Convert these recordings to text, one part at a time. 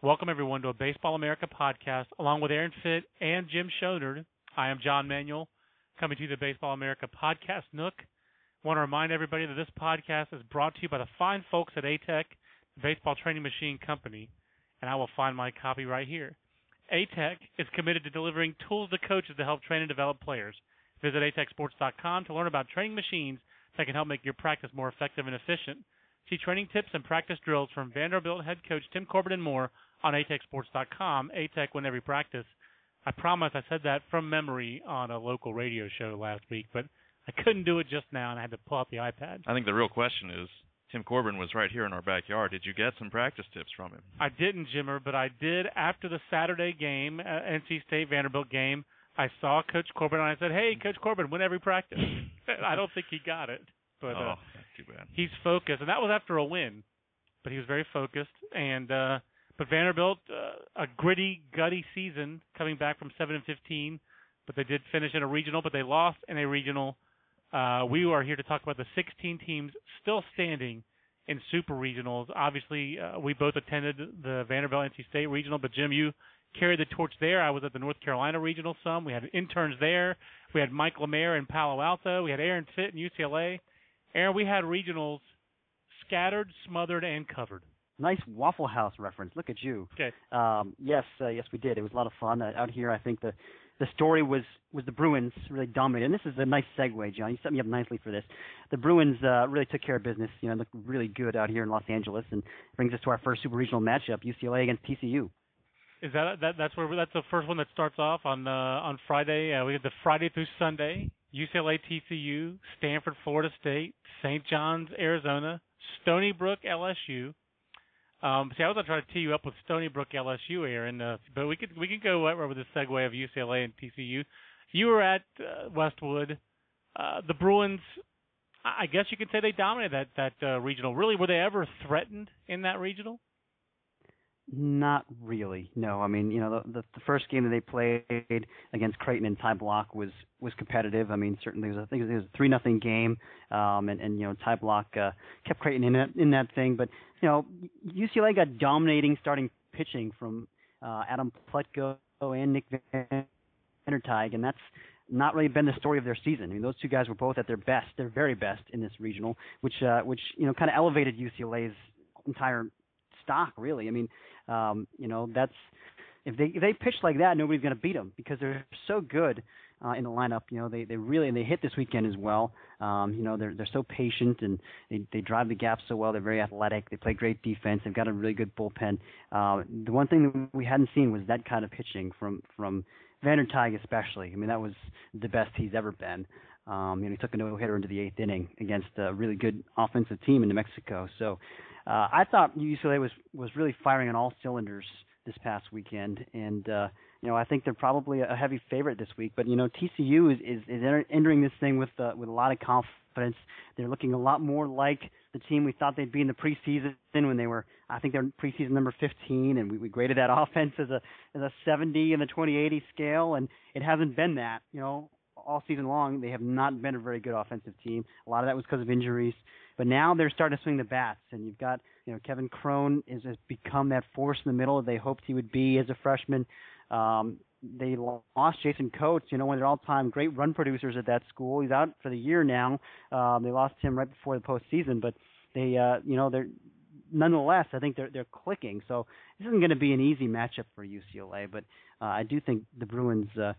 Welcome everyone to a Baseball America podcast, along with Aaron Fitt and Jim Shonerd. I am John Manuel, coming to you the Baseball America podcast Nook. I want to remind everybody that this podcast is brought to you by the fine folks at ATEC, the Baseball Training Machine Company, and I will find my copy right here. ATEC is committed to delivering tools to coaches to help train and develop players. Visit atecsports.com to learn about training machines that can help make your practice more effective and efficient. See training tips and practice drills from Vanderbilt head coach Tim Corbin and more on atecsports.com. ATEC win every practice. I promise I said that from memory on a local radio show last week, but I couldn't do it just now and I had to pull out the iPad. I think the real question is Tim Corbin was right here in our backyard. Did you get some practice tips from him? I didn't, Jimmer, but I did after the Saturday game, uh, NC State Vanderbilt game. I saw Coach Corbin and I said, "Hey, Coach Corbin, win every practice." I don't think he got it, but oh, uh, bad. he's focused, and that was after a win. But he was very focused, and uh, but Vanderbilt uh, a gritty, gutty season, coming back from seven and fifteen, but they did finish in a regional, but they lost in a regional. Uh, we are here to talk about the 16 teams still standing in super regionals. Obviously, uh, we both attended the Vanderbilt NC State regional, but Jim, you carried the torch there. I was at the North Carolina regional some. We had interns there. We had Mike Lemaire in Palo Alto. We had Aaron Fitt in UCLA. Aaron, we had regionals scattered, smothered, and covered. Nice Waffle House reference. Look at you. Okay. Um, yes, uh, yes, we did. It was a lot of fun uh, out here. I think the the story was was the Bruins really dominated. And this is a nice segue, John. You set me up nicely for this. The Bruins uh, really took care of business. You know, looked really good out here in Los Angeles, and brings us to our first super regional matchup: UCLA against TCU. Is that that that's where that's the first one that starts off on uh, on Friday? Uh, we have the Friday through Sunday. UCLA, TCU, Stanford, Florida State, St. John's, Arizona, Stony Brook, LSU. Um, see, I was gonna try to tee you up with Stony Brook, LSU, Aaron, uh, but we could we could go right with the segue of UCLA and TCU. You were at uh, Westwood. Uh, the Bruins, I guess you could say they dominated that that uh, regional. Really, were they ever threatened in that regional? Not really. No, I mean, you know, the, the first game that they played against Creighton and Ty Block was was competitive. I mean, certainly it was I think it was a three nothing game, um, and and you know Ty Block uh, kept Creighton in that in that thing. But you know, UCLA got dominating starting pitching from uh, Adam Plutko and Nick Vander Tuig, and that's not really been the story of their season. I mean, those two guys were both at their best, their very best in this regional, which uh, which you know kind of elevated UCLA's entire stock. Really, I mean, um, you know that's if they if they pitch like that, nobody's going to beat them because they're so good uh, in the lineup. You know, they they really and they hit this weekend as well. Um, you know, they're they're so patient and they they drive the gap so well. They're very athletic. They play great defense. They've got a really good bullpen. Uh, the one thing that we hadn't seen was that kind of pitching from from Vander Tuig especially. I mean, that was the best he's ever been. Um, you know, he took a no hitter into the eighth inning against a really good offensive team in New Mexico. So uh, I thought UCLA was was really firing on all cylinders this past weekend, and uh, you know I think they're probably a heavy favorite this week. But you know TCU is is, is entering this thing with uh, with a lot of confidence. They're looking a lot more like the team we thought they'd be in the preseason when they were I think they're preseason number 15, and we, we graded that offense as a as a 70 in the 2080 scale, and it hasn't been that. You know all season long they have not been a very good offensive team. A lot of that was because of injuries. But now they're starting to swing the bats, and you've got you know Kevin Cron is, has become that force in the middle they hoped he would be as a freshman. Um, they lost Jason Coates, you know, one of their all-time great run producers at that school. He's out for the year now. Um, they lost him right before the postseason, but they, uh, you know, they're nonetheless, I think they're they're clicking. So this isn't going to be an easy matchup for UCLA, but uh, I do think the Bruins uh,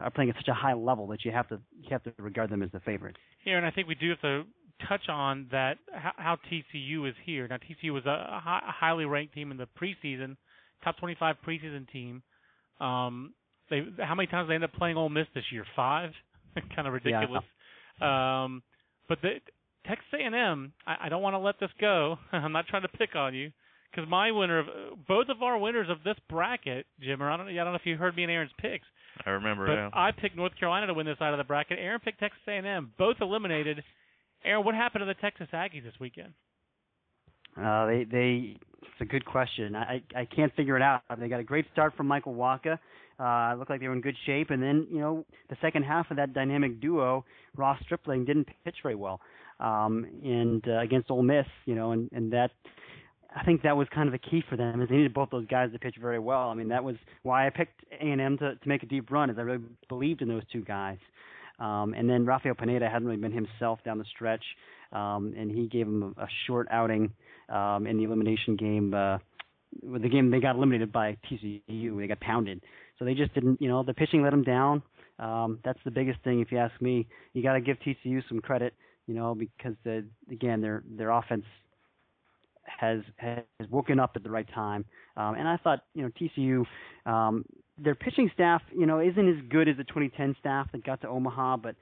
are playing at such a high level that you have to you have to regard them as the favorite. Here, and I think we do have to touch on that how, how TCU is here. Now TCU was a, high, a highly ranked team in the preseason, top 25 preseason team. Um, they how many times they end up playing Ole Miss this year? Five, kind of ridiculous. Yeah. Um, but the Texas A&M, I, I don't want to let this go. I'm not trying to pick on you because my winner of both of our winners of this bracket, Jim, or I don't, I don't know if you heard me and Aaron's picks. I remember. But yeah. I picked North Carolina to win this side of the bracket. Aaron picked Texas A&M. Both eliminated. Aaron, what happened to the Texas Aggies this weekend? Uh, they they it's a good question. I I can't figure it out. They got a great start from Michael Wacha. Uh, looked like they were in good shape, and then you know the second half of that dynamic duo, Ross Stripling didn't pitch very well, um, and uh, against Ole Miss, you know, and and that I think that was kind of the key for them is they needed both those guys to pitch very well. I mean that was why I picked A and M to to make a deep run, is I really believed in those two guys. Um, and then Rafael Pineda hadn't really been himself down the stretch, um, and he gave him a, a short outing um, in the elimination game. Uh, the game they got eliminated by TCU, they got pounded. So they just didn't, you know, the pitching let them down. Um, that's the biggest thing, if you ask me. You got to give TCU some credit, you know, because the, again, their their offense has has woken up at the right time. Um, and I thought, you know, TCU, um, their pitching staff, you know, isn't as good as the 2010 staff that got to Omaha, but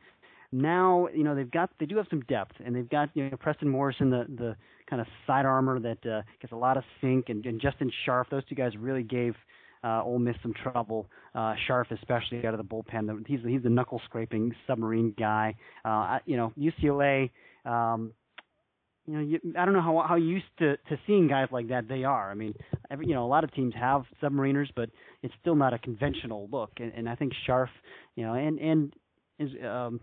now, you know, they've got they do have some depth, and they've got you know Preston Morrison, the the kind of side armor that uh, gets a lot of sink, and, and Justin Sharf. Those two guys really gave uh, Ole Miss some trouble. Uh, Sharf, especially out of the bullpen, he's he's the knuckle scraping submarine guy. Uh, you know, UCLA. Um, you know, you, I don't know how how used to to seeing guys like that they are. I mean, every, you know, a lot of teams have submariners, but it's still not a conventional look. And, and I think Sharf, you know, and and is um,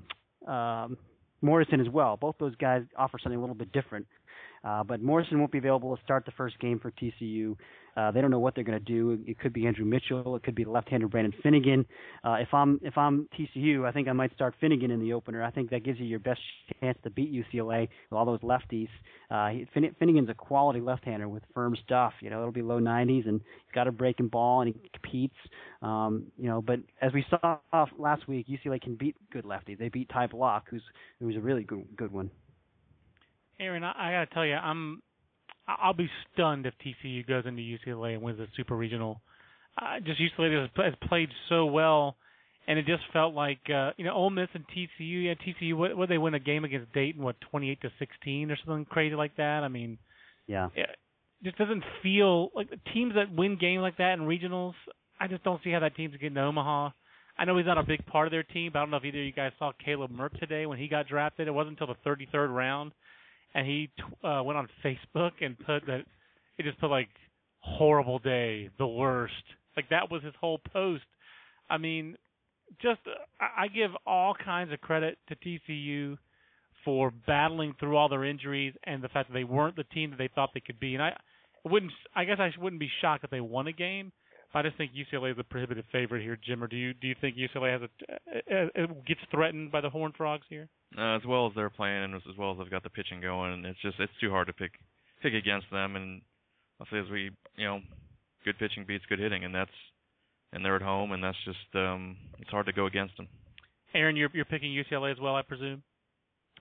um, Morrison as well. Both those guys offer something a little bit different. Uh, but Morrison won't be available to start the first game for TCU. Uh, they don't know what they're going to do. It could be Andrew Mitchell. It could be left-hander Brandon Finnegan. Uh, if I'm if I'm TCU, I think I might start Finnegan in the opener. I think that gives you your best chance to beat UCLA with all those lefties. Uh, Finnegan's a quality left-hander with firm stuff. You know, it'll be low 90s, and he's got a breaking ball, and he competes. Um, you know, but as we saw last week, UCLA can beat good lefties. They beat Ty Block, who's who's a really good good one. Aaron, I, I got to tell you, I'm I'll be stunned if TCU goes into UCLA and wins the Super Regional. Uh, just UCLA has, played so well, and it just felt like uh, you know Ole Miss and TCU. Yeah, TCU. What, what they win a game against Dayton? What twenty eight to sixteen or something crazy like that? I mean, yeah, it just doesn't feel like the teams that win games like that in regionals. I just don't see how that team's getting to Omaha. I know he's not a big part of their team, but I don't know if either of you guys saw Caleb Murk today when he got drafted. It wasn't until the 33rd round and he uh, went on Facebook and put that he just put like horrible day, the worst. Like that was his whole post. I mean, just uh, I give all kinds of credit to TCU for battling through all their injuries and the fact that they weren't the team that they thought they could be. And I wouldn't, I guess I wouldn't be shocked if they won a game. I just think UCLA is a prohibitive favorite here, Jim. Or do you do you think UCLA has a uh, gets threatened by the Horned Frogs here? Uh, as well as they're playing, and as, as well as they've got the pitching going, and it's just it's too hard to pick pick against them. And I'll say as we you know, good pitching beats good hitting, and that's and they're at home, and that's just um it's hard to go against them. Aaron, you're you're picking UCLA as well, I presume.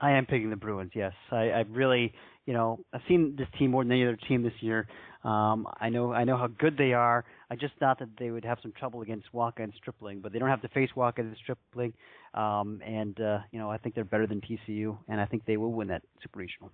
I am picking the Bruins. Yes, I, I really, you know, I've seen this team more than any other team this year. Um, I know I know how good they are. I just thought that they would have some trouble against Wacha and Stripling, but they don't have to face Wacha and Stripling. Um, and uh, you know, I think they're better than TCU, and I think they will win that super regional.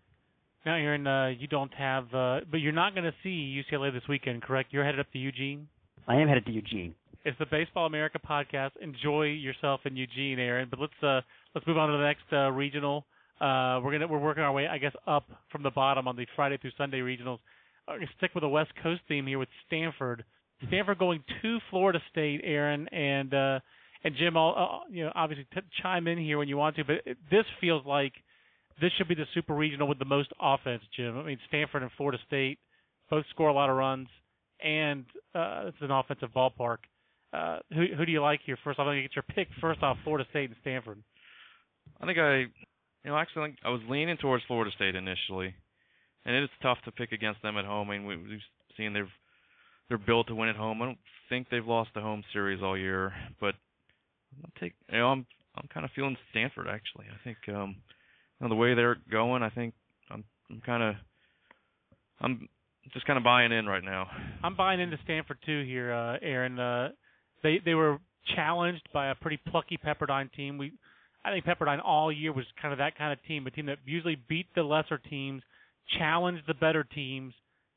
Now, Aaron, uh, you don't have, uh, but you're not going to see UCLA this weekend, correct? You're headed up to Eugene. I am headed to Eugene. It's the Baseball America podcast. Enjoy yourself in Eugene, Aaron. But let's uh, let's move on to the next uh, regional. Uh, we're gonna we're working our way, I guess, up from the bottom on the Friday through Sunday regionals. I'm gonna stick with a West Coast theme here with Stanford. Stanford going to Florida State, Aaron, and uh, and Jim. I'll uh, you know obviously t- chime in here when you want to, but it, this feels like this should be the super regional with the most offense, Jim. I mean, Stanford and Florida State both score a lot of runs, and uh, it's an offensive ballpark. Uh, who who do you like here? First, I'm going to get your pick. First off, Florida State and Stanford. I think I you know, actually, I was leaning towards Florida State initially, and it is tough to pick against them at home. I mean, we, we've seen they've they're built to win at home. I don't think they've lost the home series all year, but I'm take you know I'm I'm kind of feeling Stanford actually. I think um you know, the way they're going, I think I'm I'm kind of I'm just kind of buying in right now. I'm buying into Stanford too here, uh, Aaron. Uh, they they were challenged by a pretty plucky Pepperdine team. We I think Pepperdine all year was kind of that kind of team, a team that usually beat the lesser teams, challenged the better teams,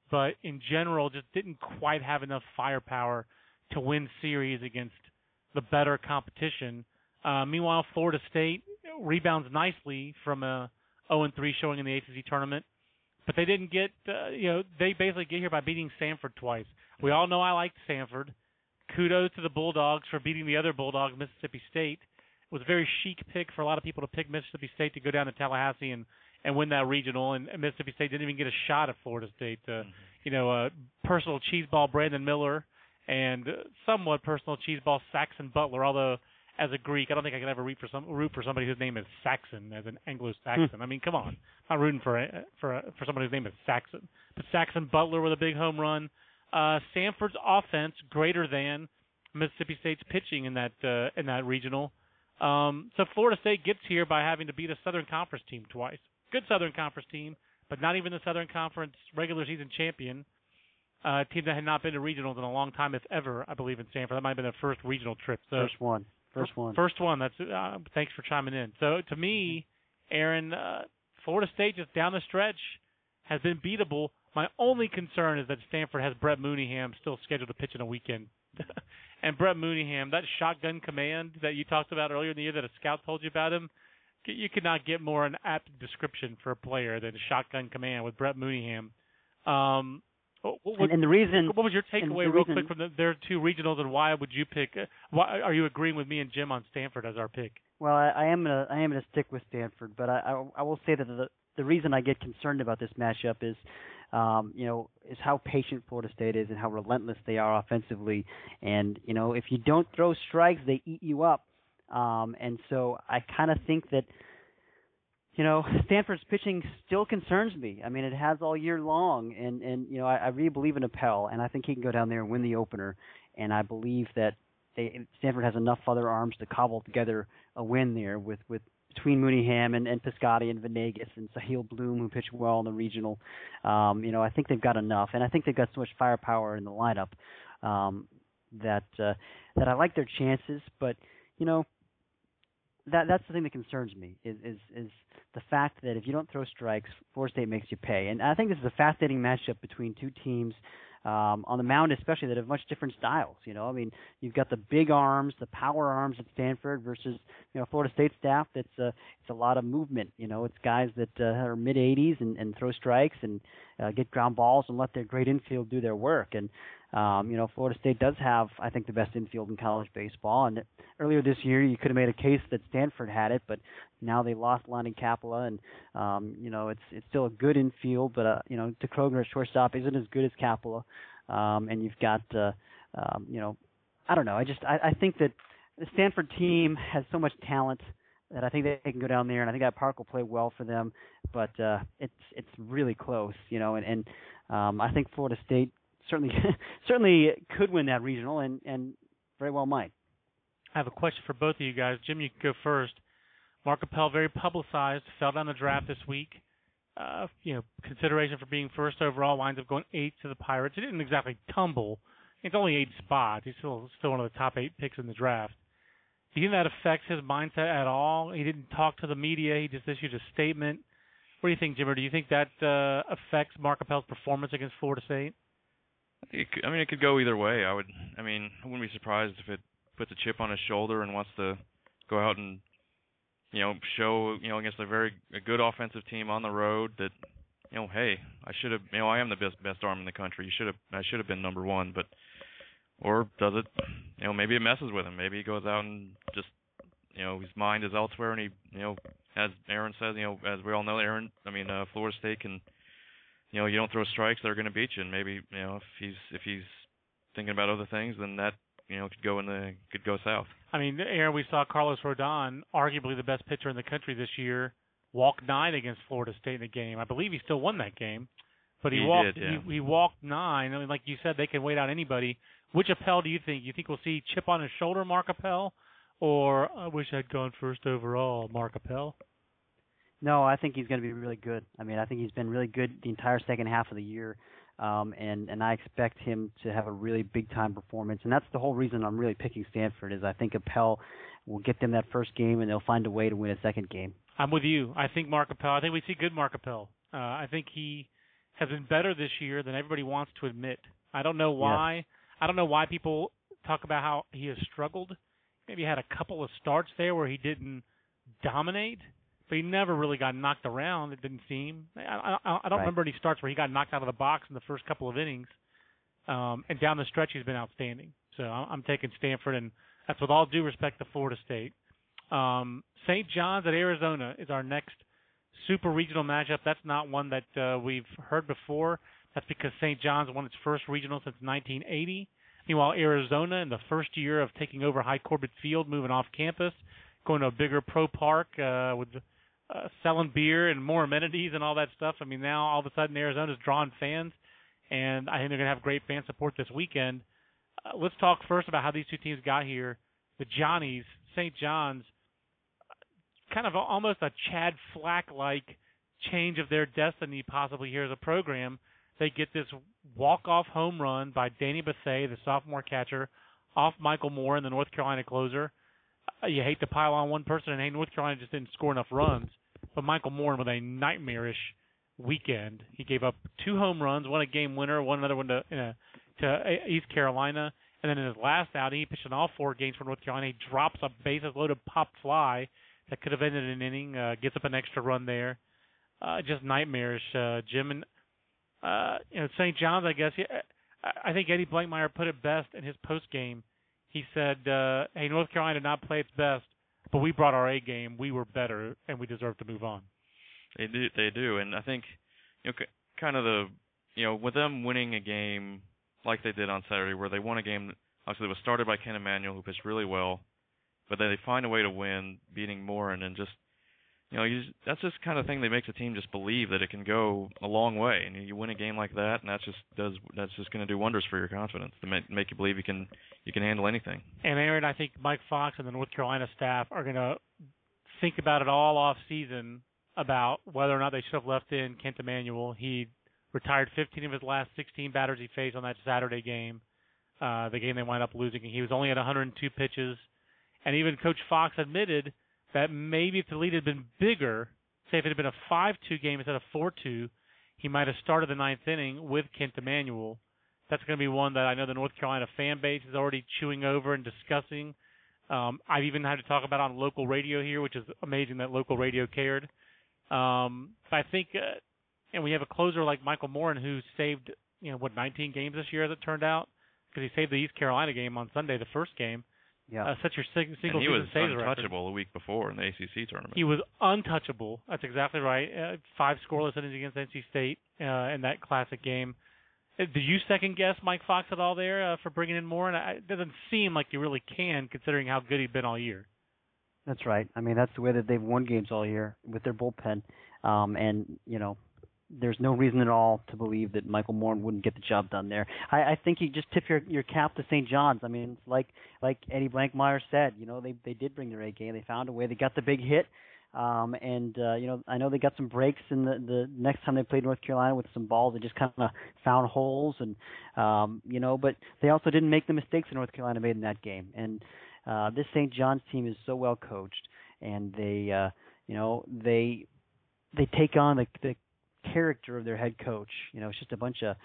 but in general just didn't quite have enough firepower to win series against the better competition. Uh, meanwhile, Florida State rebounds nicely from a 0 3 showing in the ACC tournament, but they didn't get, uh, you know, they basically get here by beating Stanford twice. We all know I liked Stanford. Kudos to the Bulldogs for beating the other Bulldog, Mississippi State. Was a very chic pick for a lot of people to pick Mississippi State to go down to Tallahassee and and win that regional. And, Mississippi State didn't even get a shot at Florida State. Uh, mm-hmm. You know, uh, personal cheeseball Brandon Miller and uh, somewhat personal cheeseball Saxon Butler. Although as a Greek, I don't think I could ever root for some root for somebody whose name is Saxon as an Anglo-Saxon. Hmm. I mean, come on, I'm not rooting for for for somebody whose name is Saxon. But Saxon Butler with a big home run. Uh, Stanford's offense greater than Mississippi State's pitching in that uh, in that regional. Um, so Florida State gets here by having to beat a Southern Conference team twice. Good Southern Conference team, but not even the Southern Conference regular season champion. Uh, team that had not been to regionals in a long time, if ever, I believe, in Stanford. That might have been their first regional trip. So first one. First one. First one. That's uh, thanks for chiming in. So to me, Aaron, uh, Florida State just down the stretch has been beatable. My only concern is that Stanford has Brett Mooneyham still scheduled to pitch in a weekend. and Brett Mooneyham, that shotgun command that you talked about earlier in the year that a scout told you about him, you could not get more an apt description for a player than shotgun command with Brett Mooneyham. Um, what, and, and, the reason, what was your takeaway, real reason, quick, from the, their two regionals, and why would you pick? Uh, why are you agreeing with me and Jim on Stanford as our pick? Well, I, I am gonna I am gonna stick with Stanford, but I I, I will say that the the reason I get concerned about this matchup is um, you know, is how patient Florida State is and how relentless they are offensively. And you know, if you don't throw strikes, they eat you up. Um, and so I kind of think that, you know, Stanford's pitching still concerns me. I mean, it has all year long, and and you know, I, I really believe in Appel, and I think he can go down there and win the opener. And I believe that they, Stanford has enough other arms to cobble together a win there with with between Mooneyham and, and Piscotty and Vanegas and Sahil Bloom, who pitched well in the regional. Um, you know, I think they've got enough, and I think they've got so much firepower in the lineup um, that uh, that I like their chances. But you know, that that's the thing that concerns me is is is the fact that if you don't throw strikes, Florida State makes you pay. And I think this is a fascinating matchup between two teams um, on the mound, especially that have much different styles. You know, I mean, you've got the big arms, the power arms at Stanford versus you know Florida State staff. That's uh, it's a lot of movement. You know, it's guys that uh, are mid 80s and, and throw strikes and uh, get ground balls and let their great infield do their work. And um, you know, Florida State does have, I think, the best infield in college baseball. And earlier this year, you could have made a case that Stanford had it, but now they lost Lonnie Kauppila, and um, you know, it's it's still a good infield, but uh, you know, Diekroeger at shortstop isn't as good as Kauppila. Um, and you've got, uh, um, you know, I don't know. I just I, I think that the Stanford team has so much talent that I think they can go down there, and I think that park will play well for them. But uh, it's it's really close, you know, and and um, I think Florida State certainly certainly could win that regional, and and very well might. I have a question for both of you guys. Jim, you can go first. Mark Appel, very publicized, fell down the draft this week. Uh, you know, consideration for being first overall winds up going eight to the Pirates. He didn't exactly tumble. It's only eight spots. He's still still one of the top eight picks in the draft. Do you think that affects his mindset at all? He didn't talk to the media. He just issued a statement. What do you think, Jimmer? Do you think that uh, affects Mark Appel's performance against Florida State? It I mean, it could go either way. I would. I mean, I wouldn't be surprised if it puts a chip on his shoulder and wants to go out and you know show you know against a very a good offensive team on the road that you know hey I should have you know I am the best best arm in the country. You should have I should have been number one, but or does it you know maybe it messes with him. Maybe he goes out and just you know his mind is elsewhere and he you know as Aaron says you know as we all know Aaron I mean uh, Florida State can you know you don't throw strikes, they're going to beat you. And maybe you know if he's if he's thinking about other things, then that you know could go in the could go south. I mean, Aaron, we saw Carlos Rodon, arguably the best pitcher in the country this year, walk nine against Florida State in the game. I believe he still won that game, but he, He walked did, yeah. he, he walked nine. I mean, like you said, they can wait out anybody. Which Appel do you think? You think we'll see chip on his shoulder, Mark Appel, or I wish I'd gone first overall, Mark Appel? No, I think he's going to be really good. I mean, I think he's been really good the entire second half of the year, um, and and I expect him to have a really big time performance. And that's the whole reason I'm really picking Stanford is I think Appel will get them that first game, and they'll find a way to win a second game. I'm with you. I think Mark Appel. I think we see good Mark Appel. Uh, I think he has been better this year than everybody wants to admit. I don't know why. I don't know why people talk about how he has struggled. Maybe had a couple of starts there where he didn't dominate, but he never really got knocked around. It didn't seem. I, I, I don't Right. remember any starts where he got knocked out of the box in the first couple of innings. Um, and down the stretch, he's been outstanding. So I'm, I'm taking Stanford, and that's with all due respect to Florida State. Um, St. John's at Arizona is our next super regional matchup. That's not one that uh, we've heard before. That's because St. John's won its first regional since 1980. Meanwhile, Arizona, in the first year of taking over Hi Corbett Field, moving off campus, going to a bigger pro park uh, with uh, selling beer and more amenities and all that stuff. I mean, now all of a sudden Arizona's drawing fans, and I think they're going to have great fan support this weekend. Uh, let's talk first about how these two teams got here. The Johnnies, St. John's, kind of almost a Chad Flack like change of their destiny possibly here as a program. They get this walk off home run by Danny Bethea, the sophomore catcher, off Michael Morin in the North Carolina closer. Uh, you hate to pile on one person, and hey, North Carolina just didn't score enough runs. But Michael Morin with a nightmarish weekend. He gave up two home runs, one a game winner, one another one to uh, to East Carolina, and then in his last outing, he pitched in all four games for North Carolina. He drops a bases loaded pop fly that could have ended an inning, uh, gets up an extra run there. Uh, just nightmarish, uh, Jim. And uh, you know, St. John's, I guess. I I think Eddie Blankmeyer put it best in his post game. He said, uh, "Hey, North Carolina did not play its best, but we brought our A game. We were better, and we deserve to move on." They do, they do, and I think you know, kind of the, you know, with them winning a game like they did on Saturday, where they won a game obviously it was started by Kent Emanuel, who pitched really well, but then they find a way to win, beating Morin, and then just, you know, you that's just kind of thing that makes a team just believe that it can go a long way, and you win a game like that, and that's just does that's just going to do wonders for your confidence to make make you believe you can you can handle anything. And Aaron, I think Mike Fox and the North Carolina staff are going to think about it all off season about whether or not they should have left in Kent Emanuel. He retired 15 of his last 16 batters he faced on that Saturday game, uh, the game they wound up losing. And he was only at 102 pitches, and even Coach Fox admitted that maybe if the lead had been bigger, say if it had been a 5-2 game instead of 4-2, he might have started the ninth inning with Kent Emanuel. That's going to be one that I know the North Carolina fan base is already chewing over and discussing. Um, I've even had to talk about on local radio here, which is amazing that local radio cared. Um, but I think, uh, and we have a closer like Michael Morin who saved, you know, what 19 games this year as it turned out, because he saved the East Carolina game on Sunday, the first game. Yeah. Uh, set your sing- single and he was saves record. untouchable a week before in the ACC tournament. He was untouchable. That's exactly right. Uh, five scoreless innings against NC State uh, in that classic game. Uh, Did you second guess Mike Fox at all there uh, for bringing in more? And I, it doesn't seem like you really can, considering how good he'd been all year. That's right. I mean, that's the way that they've won games all year with their bullpen. Um, and you know, there's no reason at all to believe that Michael Morin wouldn't get the job done there. I, I think you just tip your your cap to St. John's. I mean, it's like like Eddie Blankmeyer said. You know, they they did bring their A game. They found a way. They got the big hit. Um, and uh, you know, I know they got some breaks in the the next time they played North Carolina with some balls. They just kind of found holes, and um, you know, but they also didn't make the mistakes that North Carolina made in that game. And uh, this St. John's team is so well coached, and they, uh, you know, they they take on the the character of their head coach. You know, it's just a bunch of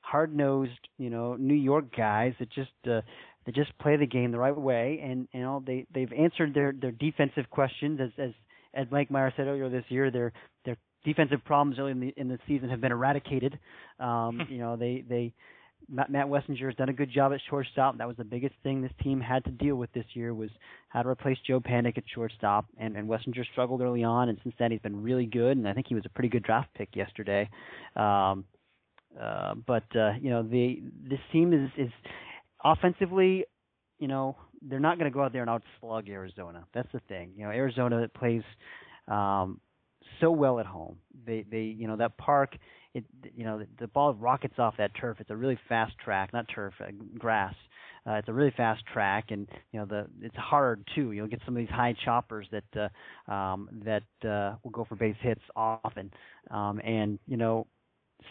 hard nosed, you know, New York guys that just uh, that just play the game the right way, and you know they they've answered their their defensive questions as as as Mike Meyer said earlier this year. Their their defensive problems early in the in the season have been eradicated. Um, you know they they Matt, Wessinger has done a good job at shortstop. That was the biggest thing this team had to deal with this year was how to replace Joe Panik at shortstop. And, and Wessinger struggled early on, and since then he's been really good. And I think he was a pretty good draft pick yesterday. Um, uh, but uh, you know the this team is is offensively, you know, they're not going to go out there and outslug Arizona. That's the thing. You know, Arizona plays um, so well at home. They they you know that park it you know the, the ball rockets off that turf. It's a really fast track, not turf, uh, grass. Uh, it's a really fast track, and you know the it's hard too. You'll get some of these high choppers that uh, um, that uh, will go for base hits often, um, and you know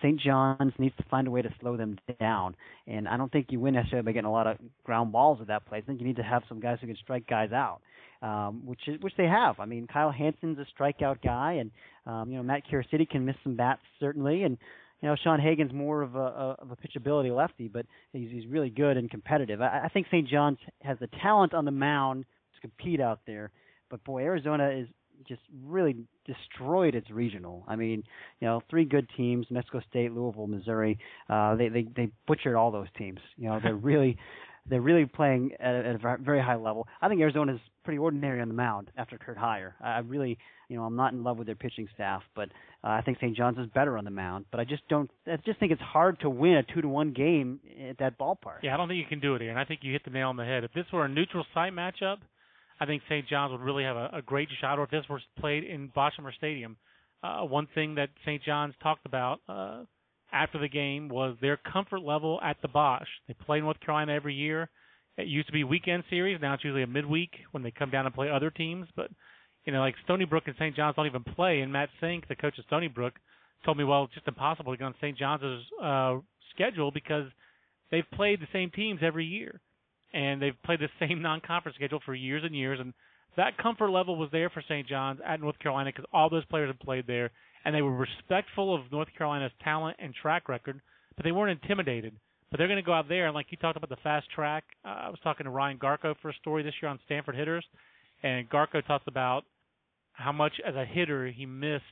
St. John's needs to find a way to slow them down. And I don't think you win necessarily by getting a lot of ground balls at that place. I think you need to have some guys who can strike guys out, um, which is, which they have. I mean, Kyle Hansen's a strikeout guy, and um, you know Matt City can miss some bats certainly, and you know Sean Hagen's more of a, a of a pitchability lefty, but he's he's really good and competitive. I, I think St. John's has the talent on the mound to compete out there, but boy, Arizona is just really destroyed its regional. I mean, you know, three good teams: Mexico State, Louisville, Missouri. Uh, they they they butchered all those teams. You know, they're really they're really playing at, at a very high level. I think Arizona's pretty ordinary on the mound after Kurt Heyer. I really, you know, I'm not in love with their pitching staff, but uh, I think St. John's is better on the mound. But I just don't. I just think it's hard to win a two to one game at that ballpark. Yeah, I don't think you can do it here, and I think you hit the nail on the head. If this were a neutral site matchup, I think St. John's would really have a, a great shot. Or if this were played in Boshamer Stadium, uh, one thing that St. John's talked about. Uh, after the game was their comfort level at the Bosh. They play North Carolina every year. It used to be weekend series. Now it's usually a midweek when they come down and play other teams. But you know, like Stony Brook and St. John's don't even play. And Matt Senk, the coach of Stony Brook, told me, well, it's just impossible to get on St. John's uh, schedule because they've played the same teams every year, and they've played the same non-conference schedule for years and years. And that comfort level was there for St. John's at North Carolina because all those players had played there, and they were respectful of North Carolina's talent and track record, but they weren't intimidated. But they're going to go out there and like you talked about the fast track. Uh, I was talking to Ryan Garko for a story this year on Stanford hitters, and Garko talks about how much as a hitter he missed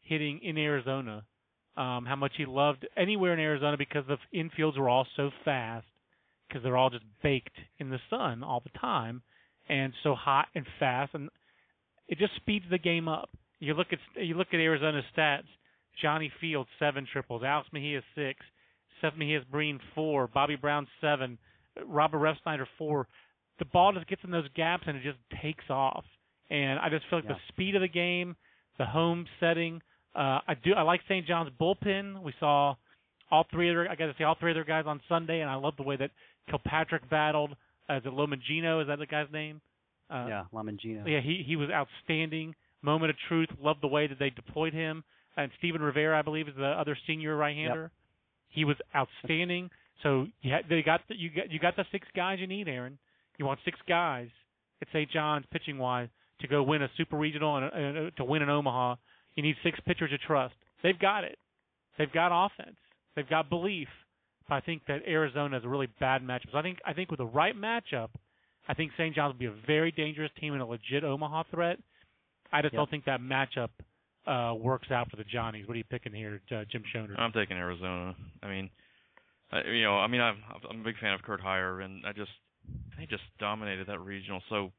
hitting in Arizona. Um, how much he loved anywhere in Arizona because the infields were all so fast because they're all just baked in the sun all the time and so hot and fast and it just speeds the game up. You look at you look at Arizona's stats. Johnny Fields seven triples, Alex Mejia six, Seth Mejias-Brean four, Bobby Brown seven, Robert Refsnyder four. The ball just gets in those gaps and it just takes off. And I just feel like yeah. the speed of the game, the home setting. Uh, I do. I like St. John's bullpen. We saw all three of their. I got to see all three of their guys on Sunday, and I love the way that Kilpatrick battled. Uh, is it Lomangino? Is that the guy's name? Uh, yeah, Lomangino. Yeah, he he was outstanding. Moment of truth. Love the way that they deployed him. And Steven Rivera, I believe, is the other senior right-hander. He was outstanding. So you had, they got the, you got you got the six guys you need, Aaron. You want six guys at St. John's pitching wise to go win a super regional and, and uh, to win in Omaha. You need six pitchers to trust. They've got it. They've got offense. They've got belief. But I think that Arizona is a really bad matchup. So I think I think with the right matchup, I think St. John's will be a very dangerous team and a legit Omaha threat. I just yep. don't think that matchup uh, works out for the Johnnies. What are you picking here, uh, Jim Schoner? I'm taking Arizona. I mean, I, you know, I mean, I'm I'm a big fan of Kurt Heyer, and I just they just dominated that regional so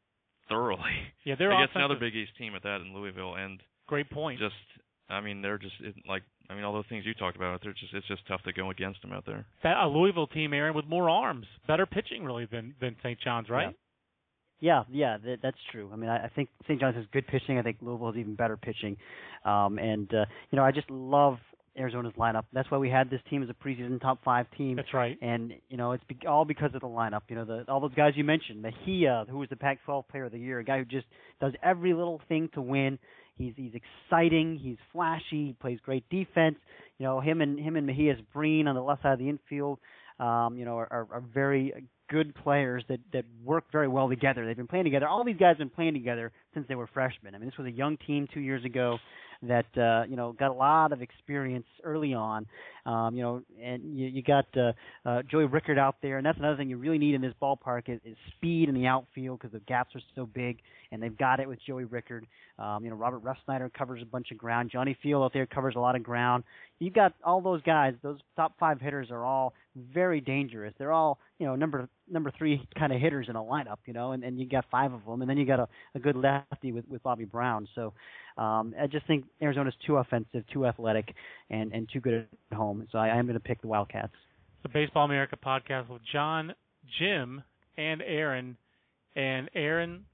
thoroughly. Yeah, they're against another Big East team at that in Louisville, and great point. Just, I mean, they're just it, like, I mean, all those things you talked about. They're just, it's just tough to go against them out there. That a Louisville team, Aaron, with more arms, better pitching really than than St. John's, right? Yeah. Yeah, yeah, that, that's true. I mean, I, I think St. John's has good pitching. I think Louisville has even better pitching. Um, and uh, you know, I just love Arizona's lineup. That's why we had this team as a preseason top five team. That's right. And you know, it's be- all because of the lineup. You know, the, all those guys you mentioned, Mejia, who was the Pac-12 Player of the Year, a guy who just does every little thing to win. He's he's exciting. He's flashy. He plays great defense. You know, him and him and Mejias Breen on the left side of the infield. Um, you know, are, are, are very good players that that work very well together. They've been playing together. All these guys have been playing together since they were freshmen. I mean, this was a young team two years ago that uh, you know got a lot of experience early on. Um, you know, and you, you got uh, uh, Joey Rickard out there, and that's another thing you really need in this ballpark is, is speed in the outfield because the gaps are so big, and they've got it with Joey Rickard. Um, you know, Robert Refsnyder covers a bunch of ground. Johnny Field out there covers a lot of ground. You've got all those guys. Those top five hitters are all very dangerous. They're all you know number number three kind of hitters in a lineup, you know, and, and you got five of them, and then you got a, a good lefty with with Bobby Brown. So um, I just think Arizona's too offensive, too athletic, and and too good at home. So I, I am going to pick the Wildcats. It's The Baseball America podcast with John, Jim, and Aaron. And Aaron,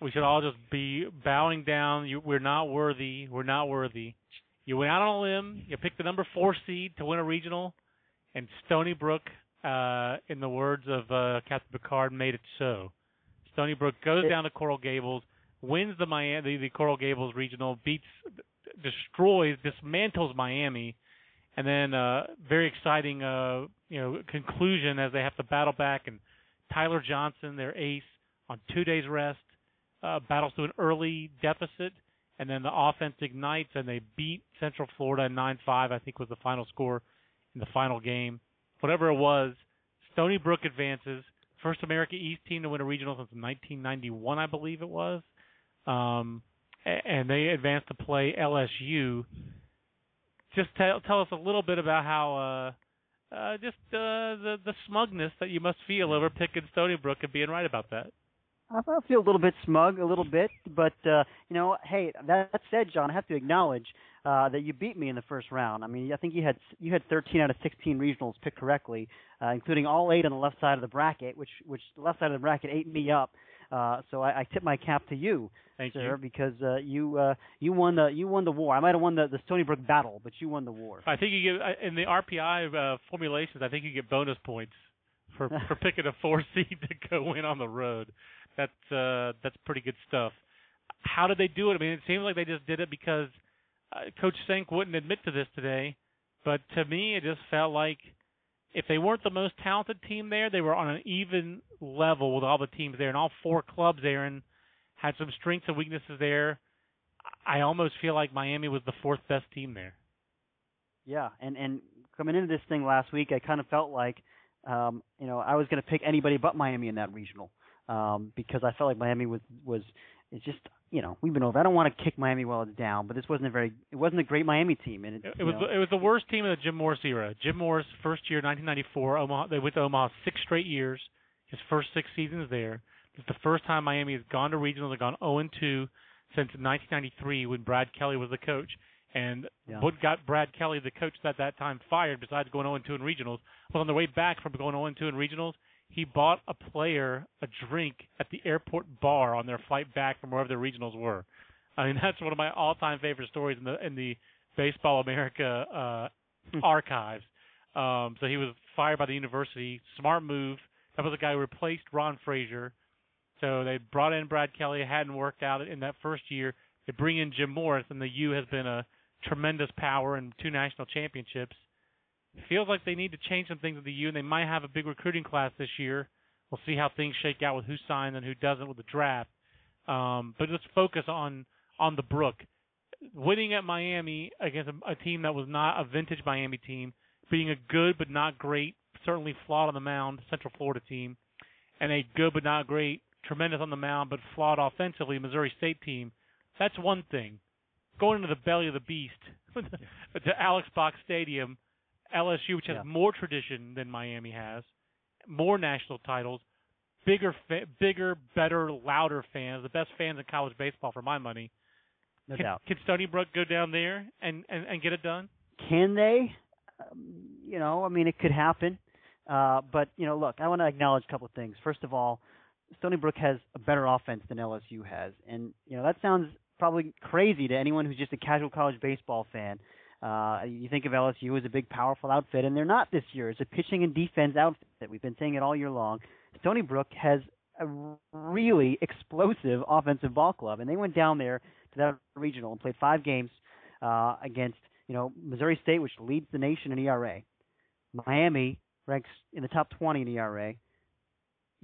we should all just be bowing down. You, we're not worthy. We're not worthy. You went out on a limb. You picked the number four seed to win a regional, and Stony Brook, uh, in the words of uh, Captain Picard, made it so. Stony Brook goes down to Coral Gables, wins the Miami, the, Coral Gables regional, beats, destroys, dismantles Miami, and then uh, very exciting, uh, you know, conclusion as they have to battle back and Tyler Johnson, their ace, on two days rest, uh, battles to an early deficit, and then the offense ignites and they beat Central Florida 9-5. I think was the final score in the final game. Whatever it was, Stony Brook advances. First America East team to win a regional since 1991, I believe it was. Um, and they advanced to play LSU. Just tell tell us a little bit about how uh, uh, just uh, the the smugness that you must feel over picking Stony Brook and being right about that. I feel a little bit smug, a little bit, but uh, you know, hey, that, said, John, I have to acknowledge uh, that you beat me in the first round. I mean, I think you had you had 13 out of 16 regionals picked correctly, uh, including all eight on the left side of the bracket, which which the left side of the bracket ate me up. Uh, so I, I tip my cap to you, Thank sir, you. because uh, you uh, you won the you won the war. I might have won the, the Stony Brook battle, but you won the war. I think you get in the RPI uh, formulations. I think you get bonus points for for picking a four seed to go in on the road. That's uh, that's pretty good stuff. How did they do it? I mean, it seems like they just did it because uh, Coach Senk wouldn't admit to this today, but to me, it just felt like if they weren't the most talented team there, they were on an even level with all the teams there, and all four clubs there, and had some strengths and weaknesses there. I almost feel like Miami was the fourth best team there. Yeah, and and coming into this thing last week, I kind of felt like, um, you know, I was going to pick anybody but Miami in that regional um, because I felt like Miami was was it's just you know we've been over. I don't want to kick Miami while it's down, but this wasn't a very it wasn't a great Miami team, and it, It was know, it was the worst team of the Jim Morris era. Jim Morris first year, 1994. Omaha, they went to Omaha six straight years. His first six seasons there. It's the first time Miami has gone to regionals oh and gone 0 2 since 1993 when Brad Kelly was the coach. And Yeah. what got Brad Kelly, the coach at that time, fired, besides going 0 2 in regionals, was on the way back from going 0 2 in regionals, he bought a player a drink at the airport bar on their flight back from wherever the regionals were. I mean, that's one of my all-time favorite stories in the in the Baseball America uh, archives. Um, so he was fired by the university. Smart move. That was the guy who replaced Ron Fraser. So they brought in Brad Kelly. It hadn't worked out in that first year. They bring in Jim Morris, and the U has been a tremendous power in two national championships. Feels like they need to change some things with the U, and they might have a big recruiting class this year. We'll see how things shake out with who signs and who doesn't with the draft. Um, but let's focus on on the Brook. Winning at Miami against a, a team that was not a vintage Miami team, being a good but not great, certainly flawed on the mound Central Florida team, and a good but not great, tremendous on the mound but flawed offensively Missouri State team. That's one thing. Going into the belly of the beast to Alex Box Stadium, LSU, which has Yeah. more tradition than Miami has, more national titles, bigger, fa- bigger, better, louder fans, the best fans in college baseball for my money. no can, doubt. can Stony Brook go down there and, and, and get it done? Can they? Um, you know, I mean, it could happen. Uh, but you know, look, I want to acknowledge a couple of things. First of all, Stony Brook has a better offense than LSU has, and you know that sounds probably crazy to anyone who's just a casual college baseball fan. Uh, you think of LSU as a big, powerful outfit, and they're not this year. It's a pitching and defense outfit. That we've been saying it all year long. Stony Brook has a really explosive offensive ball club, and they went down there to that regional and played five games uh, against you know Missouri State, which leads the nation in ERA. Miami ranks in the top 20 in ERA.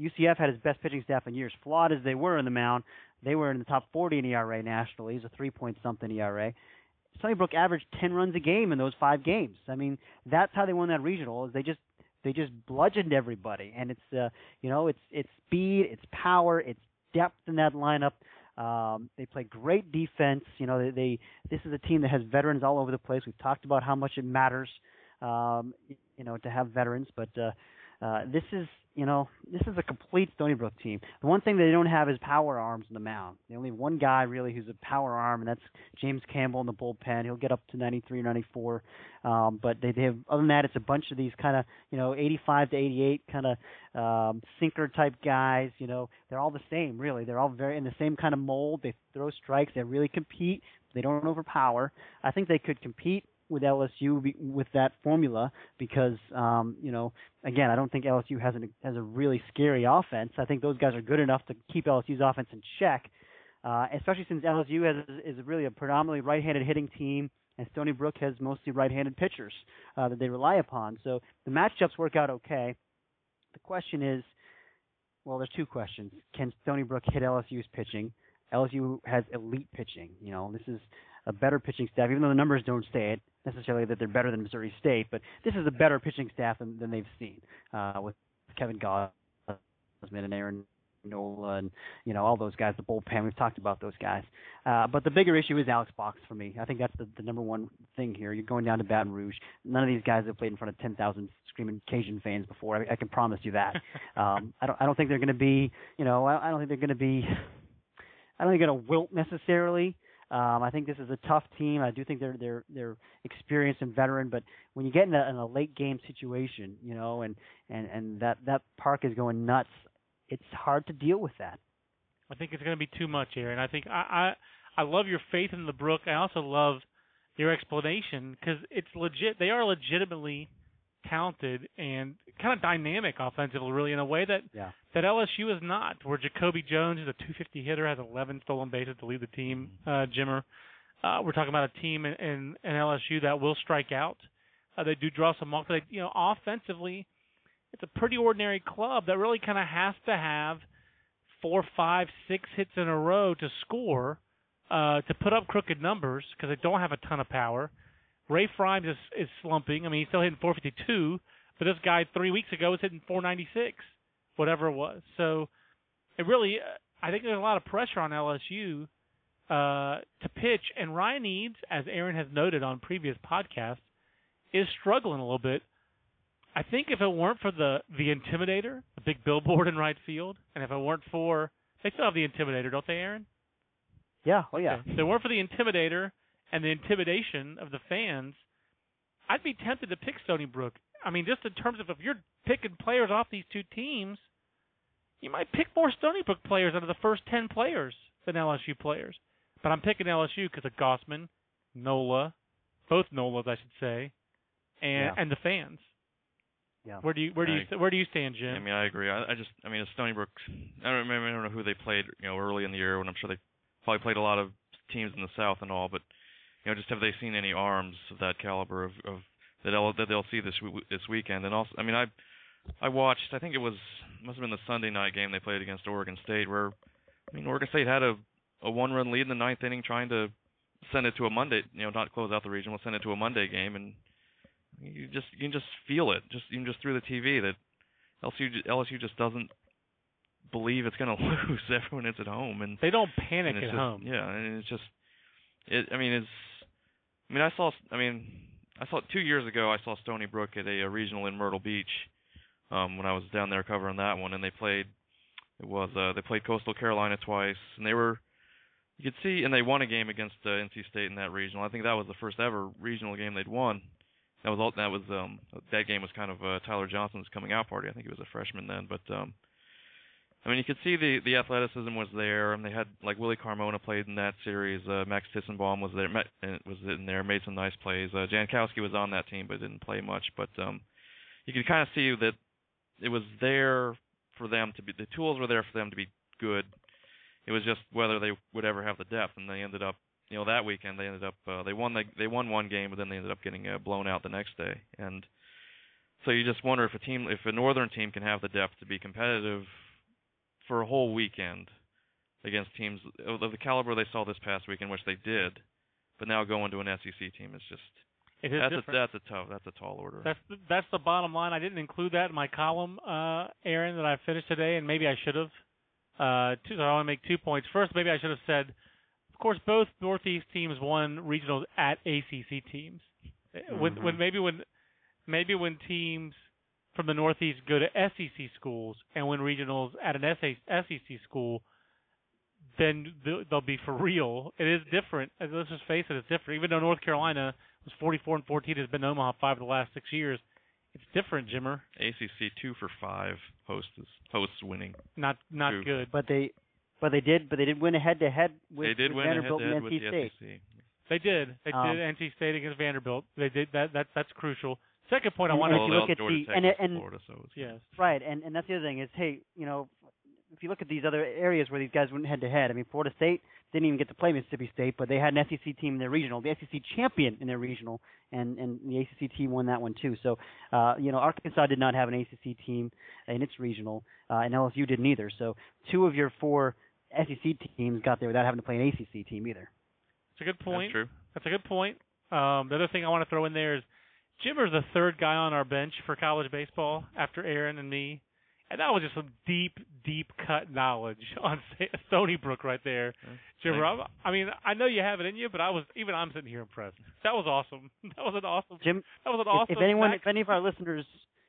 UCF had his best pitching staff in years. Flawed as they were in the mound, they were in the top 40 in ERA nationally. He's a three point something ERA. Stony Brook averaged 10 runs a game in those five games. I mean, that's how they won that regional. Is they just they just bludgeoned everybody, and it's uh, you know it's it's speed, it's power, it's depth in that lineup. Um, they play great defense. You know, they, they this is a team that has veterans all over the place. We've talked about how much it matters, um, you know, to have veterans. But uh, uh, this is you know, this is a complete Stony Brook team. The one thing they don't have is power arms on the mound. They only have one guy really who's a power arm, and that's James Campbell in the bullpen. He'll get up to 93, 94. Um, but they, they have other than that, it's a bunch of these kind of you know 85 to 88 kind of um, sinker type guys. You know, they're all the same really. They're all very in the same kind of mold. They throw strikes. They really compete. They don't overpower. I think they could compete with LSU with that formula because um, you know again I don't think LSU has a has a really scary offense. I think those guys are good enough to keep LSU's offense in check, uh, especially since LSU has is really a predominantly right-handed hitting team. And Stony Brook has mostly right-handed pitchers uh, that they rely upon. So the matchups work out okay. The question is, well, there's two questions. Can Stony Brook hit LSU's pitching? LSU has elite pitching. You know, this is a better pitching staff, even though the numbers don't say it necessarily that they're better than Missouri State, but this is a better pitching staff than, than they've seen uh, with Kevin Gausman and Aaron Nola and you know all those guys, the bullpen. We've talked about those guys, uh, but the bigger issue is Alex Box for me. I think that's the, the number one thing here. You're going down to Baton Rouge. None of these guys have played in front of 10,000 screaming Cajun fans before. I, I can promise you that. um, I don't. I don't think they're going to be. You know, I, I don't think they're going to be. I don't think they're going to wilt necessarily. Um, I think this is a tough team. I do think they're they're they're experienced and veteran, but when you get in a, in a late game situation, you know, and and and that that park is going nuts, it's hard to deal with that. I think it's going to be too much, Aaron. I think I I, I love your faith in the Brook. I also love your explanation because it's legit. They are legitimately talented and kind of dynamic offensively, really, in a way that yeah. that LSU is not. Where Jacoby Jones is a 250 hitter, has 11 stolen bases to lead the team. Uh, Jimmer, uh, we're talking about a team in, in, in LSU that will strike out. Uh, they do draw some walks. They, you know, offensively, it's a pretty ordinary club that really kind of has to have four, five, six hits in a row to score uh, to put up crooked numbers because they don't have a ton of power. Raph Rhymes is, is slumping. I mean, he's still hitting 452, but this guy three weeks ago was hitting 496, whatever it was. So it really, uh, I think there's a lot of pressure on LSU uh, to pitch. And Ryan Eades, as Aaron has noted on previous podcasts, is struggling a little bit. I think if it weren't for the the Intimidator, the big billboard in right field, and if it weren't for they still have the Intimidator, don't they, Aaron? Yeah. Oh yeah. If it weren't for the Intimidator and the intimidation of the fans, I'd be tempted to pick Stony Brook. I mean, just in terms of if you're picking players off these two teams, you might pick more Stony Brook players out of the first ten players than LSU players. But I'm picking LSU because of Gausman, Nola, both Nolas, I should say, and Yeah. and the fans. Yeah. Where do you where do you I- where do you stand, Jim? I mean, I agree. I, I just, I mean, it's Stony Brook. I don't remember. I don't know who they played, you know, early in the year when I'm sure they probably played a lot of teams in the South and all. But you know, just have they seen any arms of that caliber of, of that they'll that they'll see this this weekend? And also, I mean, I I watched. I think it was must have been the Sunday night game they played against Oregon State, where I mean, Oregon State had a a one run lead in the ninth inning, trying to send it to a Monday, you know, not close out the region, we'll send it to a Monday game, and you just you can just feel it, just even just through the TV that LSU LSU just doesn't believe it's going to lose everyone it's at home, and they don't panic at just, home. Yeah, and it's just it. I mean, it's. I mean, I saw. I mean, I saw two years ago. I saw Stony Brook at a, a regional in Myrtle Beach, um, when I was down there covering that one, and they played. It was uh, they played Coastal Carolina twice, and they were. You could see, and they won a game against uh, NC State in that regional. I think that was the first ever regional game they'd won. That was all. That was um. That game was kind of uh, Tyler Johnson's coming out party. I think he was a freshman then, but um. I mean, you could see the the athleticism was there, and they had like Willie Carmona played in that series. Uh, Max Tissenbaum was there, met, uh, was in there, made some nice plays. Uh, Jankowski was on that team, but didn't play much. But um, you could kind of see that it was there for them to be. The tools were there for them to be good. It was just whether they would ever have the depth, and they ended up. You know, that weekend they ended up uh, they won the, they won one game, but then they ended up getting uh, blown out the next day. And so you just wonder if a team, if a northern team can have the depth to be competitive for a whole weekend against teams of the caliber they saw this past weekend, which they did, but now going to an SEC team is just It is that's a, that's a tough that's a tall order. That's the, that's the bottom line. I didn't include that in my column, uh, Aaron, that I finished today, and maybe I should have. Uh, two, so I want to make two points. First, maybe I should have said, of course, both Northeast teams won regionals at ACC teams. When Mhm. when maybe when maybe when teams from the Northeast go to SEC schools and win regionals at an SEC school, then they'll be for real. It is different. Let's just face it, it's different. Even though North Carolina was 44 and 14, has been Omaha five of the last six years. It's different, Jimmer. ACC two for five hosts hosts winning. Not not True. good. But they, but they did, but they did win a head to head with they did with win Vanderbilt head-to-head and NC State. SEC. They did. They Um, did NC State against Vanderbilt. They did that. That's that's crucial. Second point I And- want and to if you well, look at Georgia the- Tech and- and- Florida, so it's yes. Right, and and that's the other thing is, hey, you know, if you look at these other areas where these guys went head to head, I mean, Florida State didn't even get to play Mississippi State, but they had an SEC team in their regional, the SEC champion in their regional, and and the ACC team won that one too. So, uh, you know, Arkansas did not have an ACC team in its regional, uh, and LSU didn't either. So, two of your four SEC teams got there without having to play an ACC team either. That's a good point. That's true. That's a good point. Um, the other thing I want to throw in there is Jimmer's the third guy on our bench for college baseball after Aaron and me. And that was just some deep, deep cut knowledge on Stony Brook right there. Jimmer, I'm- I mean, I know you have it in you, but I was even I'm sitting here impressed. That was awesome. That was an awesome. Jim, That was an if, awesome. if anyone, fact. if any of our listeners,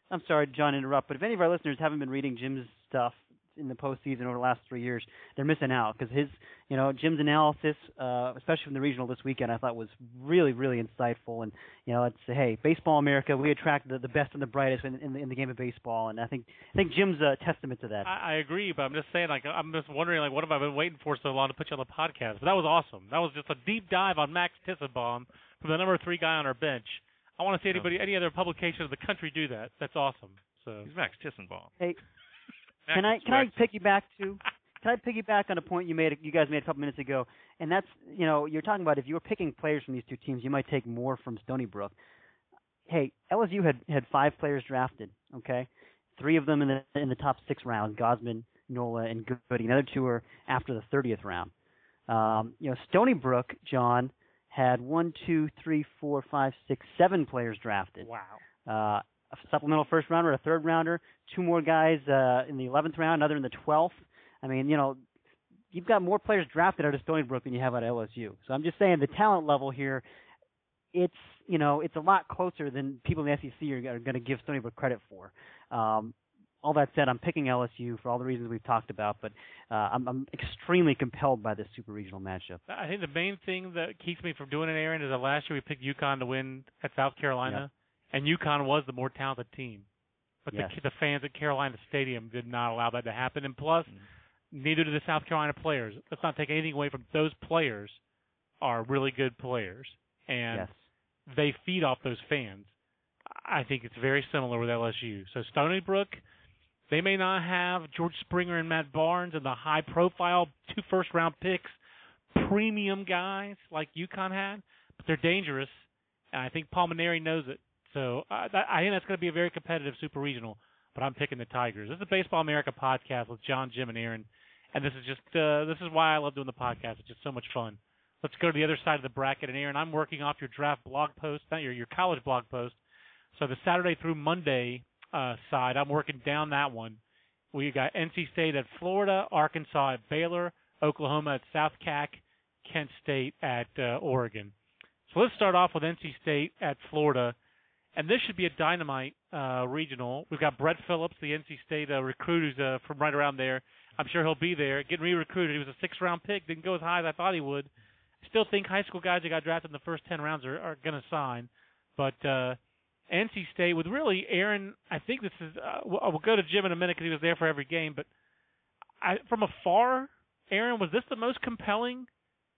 I'm sorry, John, interrupt, but if any of our listeners haven't been reading Jim's stuff in the postseason over the last three years, they're missing out because his, you know, Jim's analysis, uh, especially from the regional this weekend, I thought was really, really insightful. And you know, it's hey, baseball America, we attract the, the best and the brightest in, in, the, in the game of baseball, and I think I think Jim's a testament to that. I, I agree, but I'm just saying, like, I'm just wondering, like, what have I been waiting for so long to put you on the podcast? But that was awesome. That was just a deep dive on Max Tissenbaum from the number three guy on our bench. I want to see anybody, any other publication of the country do that. That's awesome. So He's Max Tissenbaum. Hey, Max can I can I piggyback to can I piggyback on a point you made you guys made a couple minutes ago, and that's you know you're talking about if you were picking players from these two teams, you might take more from Stony Brook. Hey, LSU had had five players drafted. Okay, three of them in the in the top six rounds: Gausman, Nola, and Goody. The other two are after the thirtieth round. Um, you know, Stony Brook, John had one, two, three, four, five, six, seven players drafted wow. uh, a supplemental first rounder, a third rounder, two more guys uh, in the 11th round, another in the 12th. I mean, you know, you've got more players drafted out of Stony Brook than you have at LSU. So I'm just saying the talent level here, it's you know, it's a lot closer than people in the SEC are, are going to give Stony Brook credit for. Um, all that said, I'm picking LSU for all the reasons we've talked about, but uh, I'm, I'm extremely compelled by this super regional matchup. I think the main thing that keeps me from doing it, Aaron, is that last year we picked UConn to win at South Carolina, and UConn was the more talented team. But Yes. the, the fans at Carolina Stadium did not allow that to happen. And plus, mm-hmm. neither did the South Carolina players. Let's not take anything away from those players. Are really good players, and yes. they feed off those fans. I think it's very similar with LSU. So Stony Brook, they may not have George Springer and Matt Barnes and the high profile two first round picks, premium guys like UConn had, but they're dangerous. And I think Paul Mainieri knows it. So uh, that, I think that's going to be a very competitive super regional. But I'm picking the Tigers. This is a Baseball America podcast with John, Jim, and Aaron, and this is just uh, this is why I love doing the podcast. It's just so much fun. Let's go to the other side of the bracket. And Aaron, I'm working off your draft blog post, not your your college blog post. So the Saturday through Monday uh, side, I'm working down that one. We got NC State at Florida, Arkansas at Baylor, Oklahoma at South Cac, Kent State at uh, Oregon. So let's start off with NC State at Florida, and this should be a dynamite uh, regional. We've got Brett Phillips, the NC State uh, recruit, who's uh, from right around there. I'm sure he'll be there, getting re-recruited. He was a six-round pick, didn't go as high as I thought he would. I still think high school guys that got drafted in the first ten rounds are, are going to sign, but uh, NC State with really Aaron. I think this is. Uh, we'll, we'll go to Jim in a minute because he was there for every game. But I, from afar, Aaron, was this the most compelling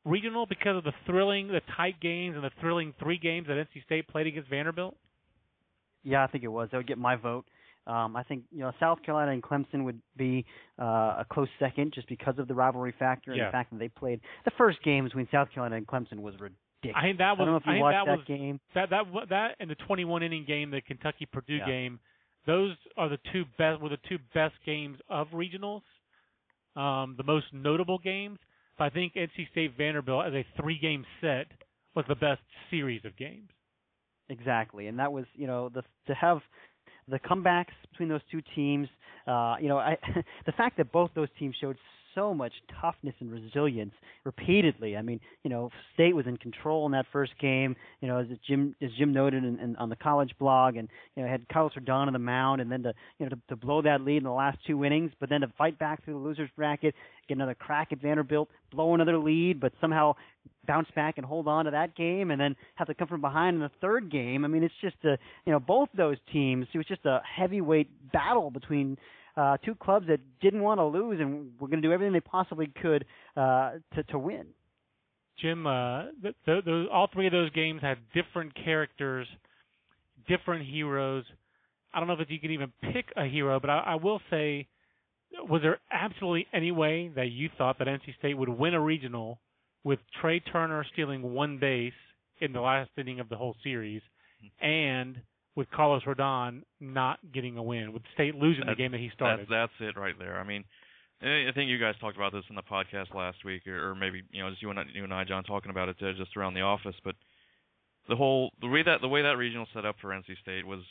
regional because of the thrilling, the tight games, and the thrilling three games that NC State played against Vanderbilt? Yeah, I think it was. That would get my vote. Um, I think you know South Carolina and Clemson would be uh, a close second just because of the rivalry factor and Yeah. the fact that they played the first game between South Carolina and Clemson was ridiculous. I think that was. I don't know if you watched that that, was game. that that that and the 21 inning game, the Kentucky Purdue Yeah. game. Those are the two best. Were the two best games of regionals. Um, the most notable games. But I think NC State Vanderbilt as a three game set was the best series of games. Exactly, and that was you know the to have the comebacks between those two teams. Uh, you know, I, the fact that both those teams showed so much toughness and resilience repeatedly. I mean, you know, State was in control in that first game. You know, as Jim as Jim noted in, in, on the college blog, and you know had Carlos Rodon on the mound, and then to you know to, to blow that lead in the last two innings, but then to fight back through the losers bracket, get another crack at Vanderbilt, blow another lead, but somehow bounce back and hold on to that game, and then have to come from behind in the third game. I mean, it's just a you know both those teams. It was just a heavyweight battle between uh, two clubs that didn't want to lose and were going to do everything they possibly could uh, to to win. Jim, uh, the, the, the, all three of those games had different characters, different heroes. I don't know if you can even pick a hero, but I, I will say, was there absolutely any way that you thought that NC State would win a regional with Trea Turner stealing one base in the last inning of the whole series, and with Carlos Rodon not getting a win, with State losing that's, the game that he started. That's, that's it right there. I mean, I think you guys talked about this in the podcast last week, or, maybe you know just you and you and I, John, talking about it uh, just around the office. But the whole the way that the way that regional set up for NC State was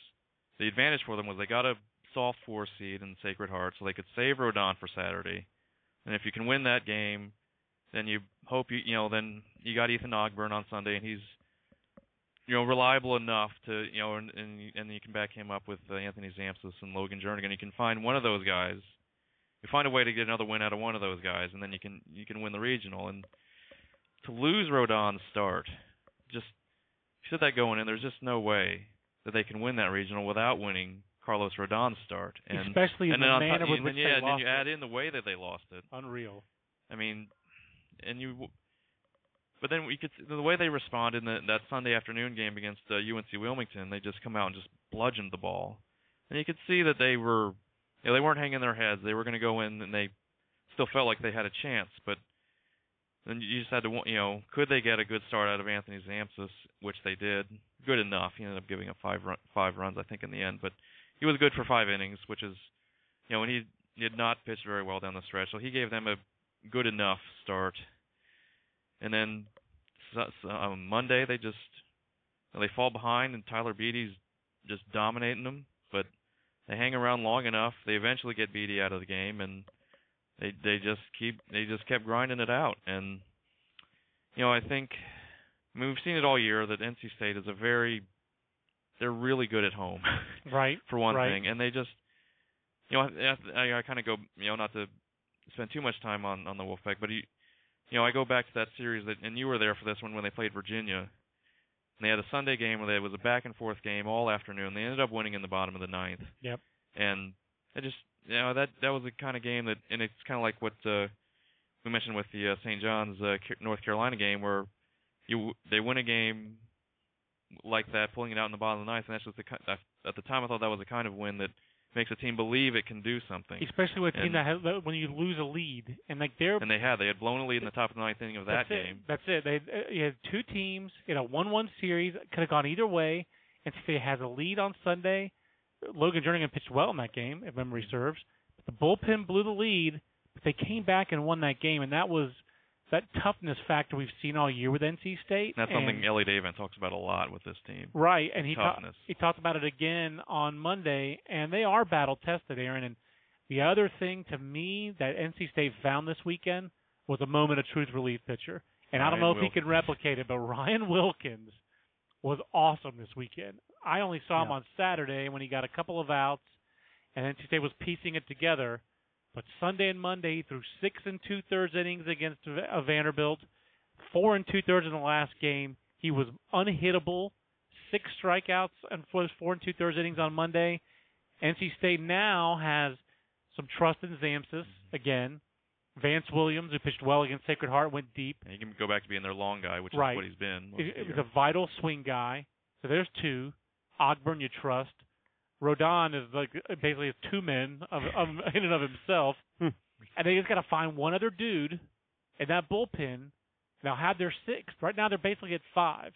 the advantage for them was they got a soft four seed in Sacred Heart, so they could save Rodon for Saturday. And if you can win that game, then you hope you you know then you got Ethan Ogburn on Sunday, and he's you know reliable enough to you know and and, and you can back him up with uh, Anthony Tzamtzis and Logan Jernigan. You can find one of those guys. You find a way to get another win out of one of those guys, and then you can you can win the regional. And to lose Rodon's start, just you said that going in, there's just no way that they can win that regional without winning Carlos Rodon's start. And, Especially in and the then manner top, with and which then, they yeah, and then lost you it. add in the way that they lost it. Unreal. I mean, and you, but then we could the way they responded in the, that Sunday afternoon game against uh, UNC Wilmington. They just come out and just bludgeoned the ball, and you could see that they were, you know, they weren't hanging their heads. They were going to go in, and they still felt like they had a chance. But then you just had to, you know, could they get a good start out of Anthony Tzamtzis, which they did, good enough. He ended up giving up five run, five runs, I think, in the end, but he was good for five innings, which is, you know, and he, had not pitched very well down the stretch, so he gave them a good enough start. And then so, um, Monday they just they fall behind, and Tyler Beede's just dominating them. But they hang around long enough, they eventually get Beede out of the game, and they they just keep they just kept grinding it out. And you know I think I mean we've seen it all year that NC State is a very they're really good at home. Right. for one right. thing, and they just, you know, I, I, I kind of go, you know, not to spend too much time on on the Wolfpack, but you, you know, I go back to that series that, and you were there for this one when they played Virginia. And they had a Sunday game where it was a back and forth game all afternoon. They ended up winning in the bottom of the ninth. Yep. And I just, you know, that that was the kind of game that, and it's kind of like what uh, we mentioned with the uh, St. John's uh, North Carolina game, where you they win a game like that, pulling it out in the bottom of the ninth, and that's just the at the time I thought that was the kind of win that makes a team believe it can do something. Especially with a team that has, when you lose a lead and like they're And they had they had blown a lead in the top of the ninth inning of that that's it. game. That's it. They uh, you had two teams in a one-one series. Could have gone either way. And State has a lead on Sunday. Logan Jernigan pitched well in that game, if memory serves. But the bullpen blew the lead, but they came back and won that game, and that was that toughness factor we've seen all year with NC State. That's and, something Elliott Avent talks about a lot with this team. Right, and he ta- he talked about it again on Monday, and they are battle tested, Aaron. And the other thing to me that NC State found this weekend was a moment of truth relief pitcher. And I don't know if he can replicate it, but Ryan Wilkins was awesome this weekend. I only saw him on Saturday when he got a couple of outs, and NC State was piecing it together. But Sunday and Monday, he threw six and two thirds innings against V- uh, Vanderbilt, four and two thirds in the last game. He was unhittable, six strikeouts and four and two thirds innings on Monday. NC State now has some trust in Tzamtzis again. Vance Williams, who pitched well against Sacred Heart, went deep. And he can go back to being their long guy, which Right. is what he's been. most It, it was a vital swing guy. So there's two. Ogburn, you trust. Rodon is like basically two men of, of in and of himself. Hmm. And they just got to find one other dude in that bullpen. They'll have their sixth. Right now they're basically at five.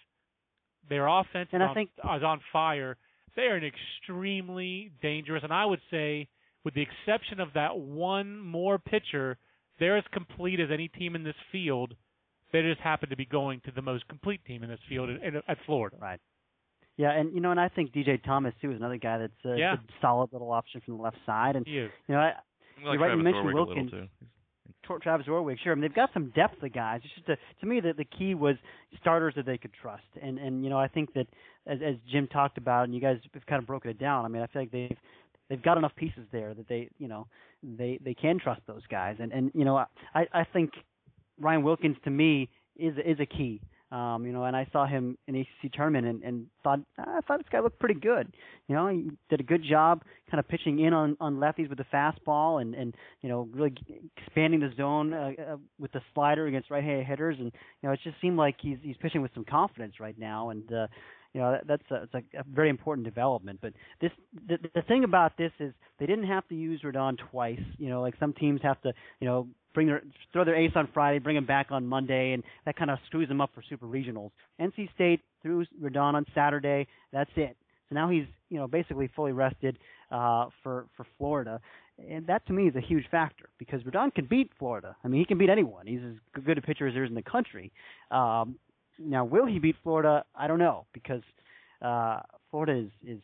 Their offense And is, I on, think- is on fire. They are an extremely dangerous, and I would say, with the exception of that one more pitcher, they're as complete as any team in this field. They just happen to be going to the most complete team in this field in, at Florida. Right. Yeah, and you know, and I think DJ Thomas too is another guy that's a, Yeah. a solid little option from the left side. And you know, I, like You're right, you mentioned Orwig Wilkins. Travis Orwig, sure. I mean, they've got some depth, the guys. It's just a, to me that the key was starters that they could trust, and and you know I think that as as Jim talked about, and you guys have kind of broken it down. I mean, I feel like they've they've got enough pieces there that they you know they they can trust those guys, and and you know I I think Ryan Wilkins to me is is a key. Um, you know, and I saw him in ACC tournament and, and thought "Ah, I thought this guy looked pretty good. You know, he did a good job kind of pitching in on on lefties with the fastball and and you know really expanding the zone uh, uh, with the slider against right-handed hitters and you know it just seemed like he's he's pitching with some confidence right now and uh you know that, that's a, it's a, a very important development but this the, the thing about this is they didn't have to use Rodon twice you know like some teams have to you know bring their throw their ace on Friday bring him back on Monday and that kind of screws them up for super regionals NC State threw Rodon on Saturday that's it so now he's you know basically fully rested uh, for for Florida, and that to me is a huge factor because Rodon can beat Florida. I mean, he can beat anyone. He's as good a pitcher as there is in the country. Um, now, will he beat Florida? I don't know because uh, Florida is is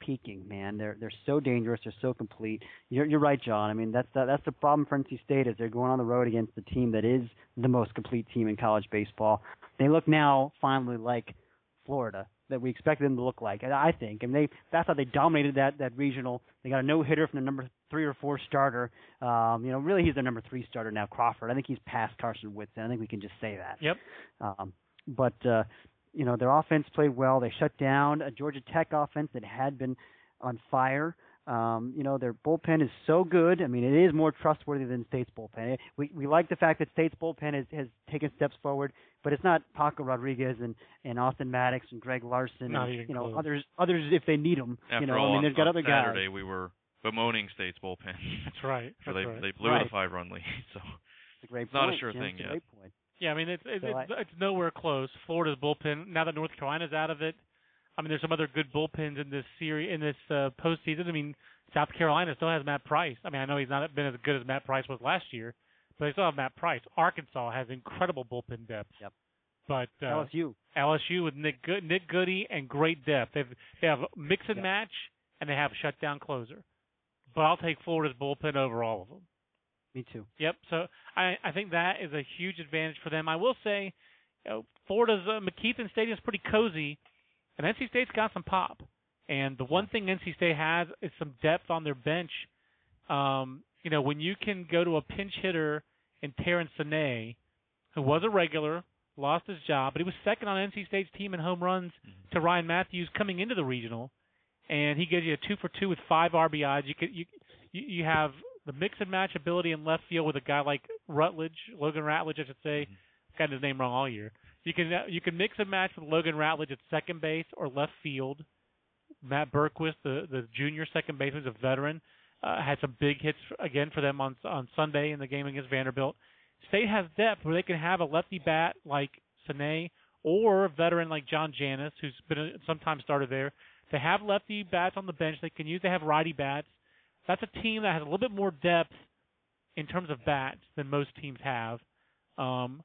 peaking. Man, they're they're so dangerous. They're so complete. You're you're right, John. I mean, that's the, that's the problem for NC State is they're going on the road against the team that is the most complete team in college baseball. They look now finally like Florida that we expected them to look like. And I think, and they that's how they dominated that that regional. They got a no hitter from the number three or four starter. Um, you know, really he's their number three starter now, Crawford. I think he's past Karsten Whitson. I think we can just say that. Yep. Um, but uh, you know, their offense played well. They shut down a Georgia Tech offense that had been on fire. Um, you know, their bullpen is so good. I mean, it is more trustworthy than State's bullpen. We we like the fact that State's bullpen has has taken steps forward, but it's not Paco Rodriguez and and Austin Maddox and Greg Larson Not and even you know close. others others if they need them. After you know, all, I mean, they've got on other guys. Saturday we were bemoaning State's bullpen. That's right. so they right. they blew Right. the five run lead. So It's a great It's not a sure Jim. thing It's a yet. Yeah, I mean it's it's, So it's, it's nowhere close. Florida's bullpen now that North Carolina's out of it. I mean, there's some other good bullpens in this series in this uh, postseason. I mean, South Carolina still has Matt Price. I mean, I know he's not been as good as Matt Price was last year, but they still have Matt Price. Arkansas has incredible bullpen depth. Yep. But uh, LSU. LSU with Nick Good, Nick Goody and great depth. They've they have mix and Yep. match and they have shutdown closer. But I'll take Florida's bullpen over all of them. Me too. Yep. So I I think that is a huge advantage for them. I will say, you know, Florida's uh, McKethan Stadium is pretty cozy, and NC State's got some pop. And the one thing NC State has is some depth on their bench. Um, you know, when you can go to a pinch hitter in Tarran Senay, who was a regular, lost his job, but he was second on NC State's team in home runs to Ryan Matthews coming into the regional, and he gives you a two for two with five RBIs. You could you you, you have the mix and match ability in left field with a guy like Rutledge, Logan Ratledge, I should say. Got his name wrong all year. You can uh, you can mix and match with Logan Ratledge at second base or left field. Matt Bergquist, the the junior second baseman, is a veteran. Uh, had some big hits again for them on on Sunday in the game against Vanderbilt. State has depth where they can have a lefty bat like Senay or a veteran like John Janis, who's been a sometimes starter there. They have lefty bats on the bench they can use. They have righty bats. That's a team that has a little bit more depth in terms of bats than most teams have. Um,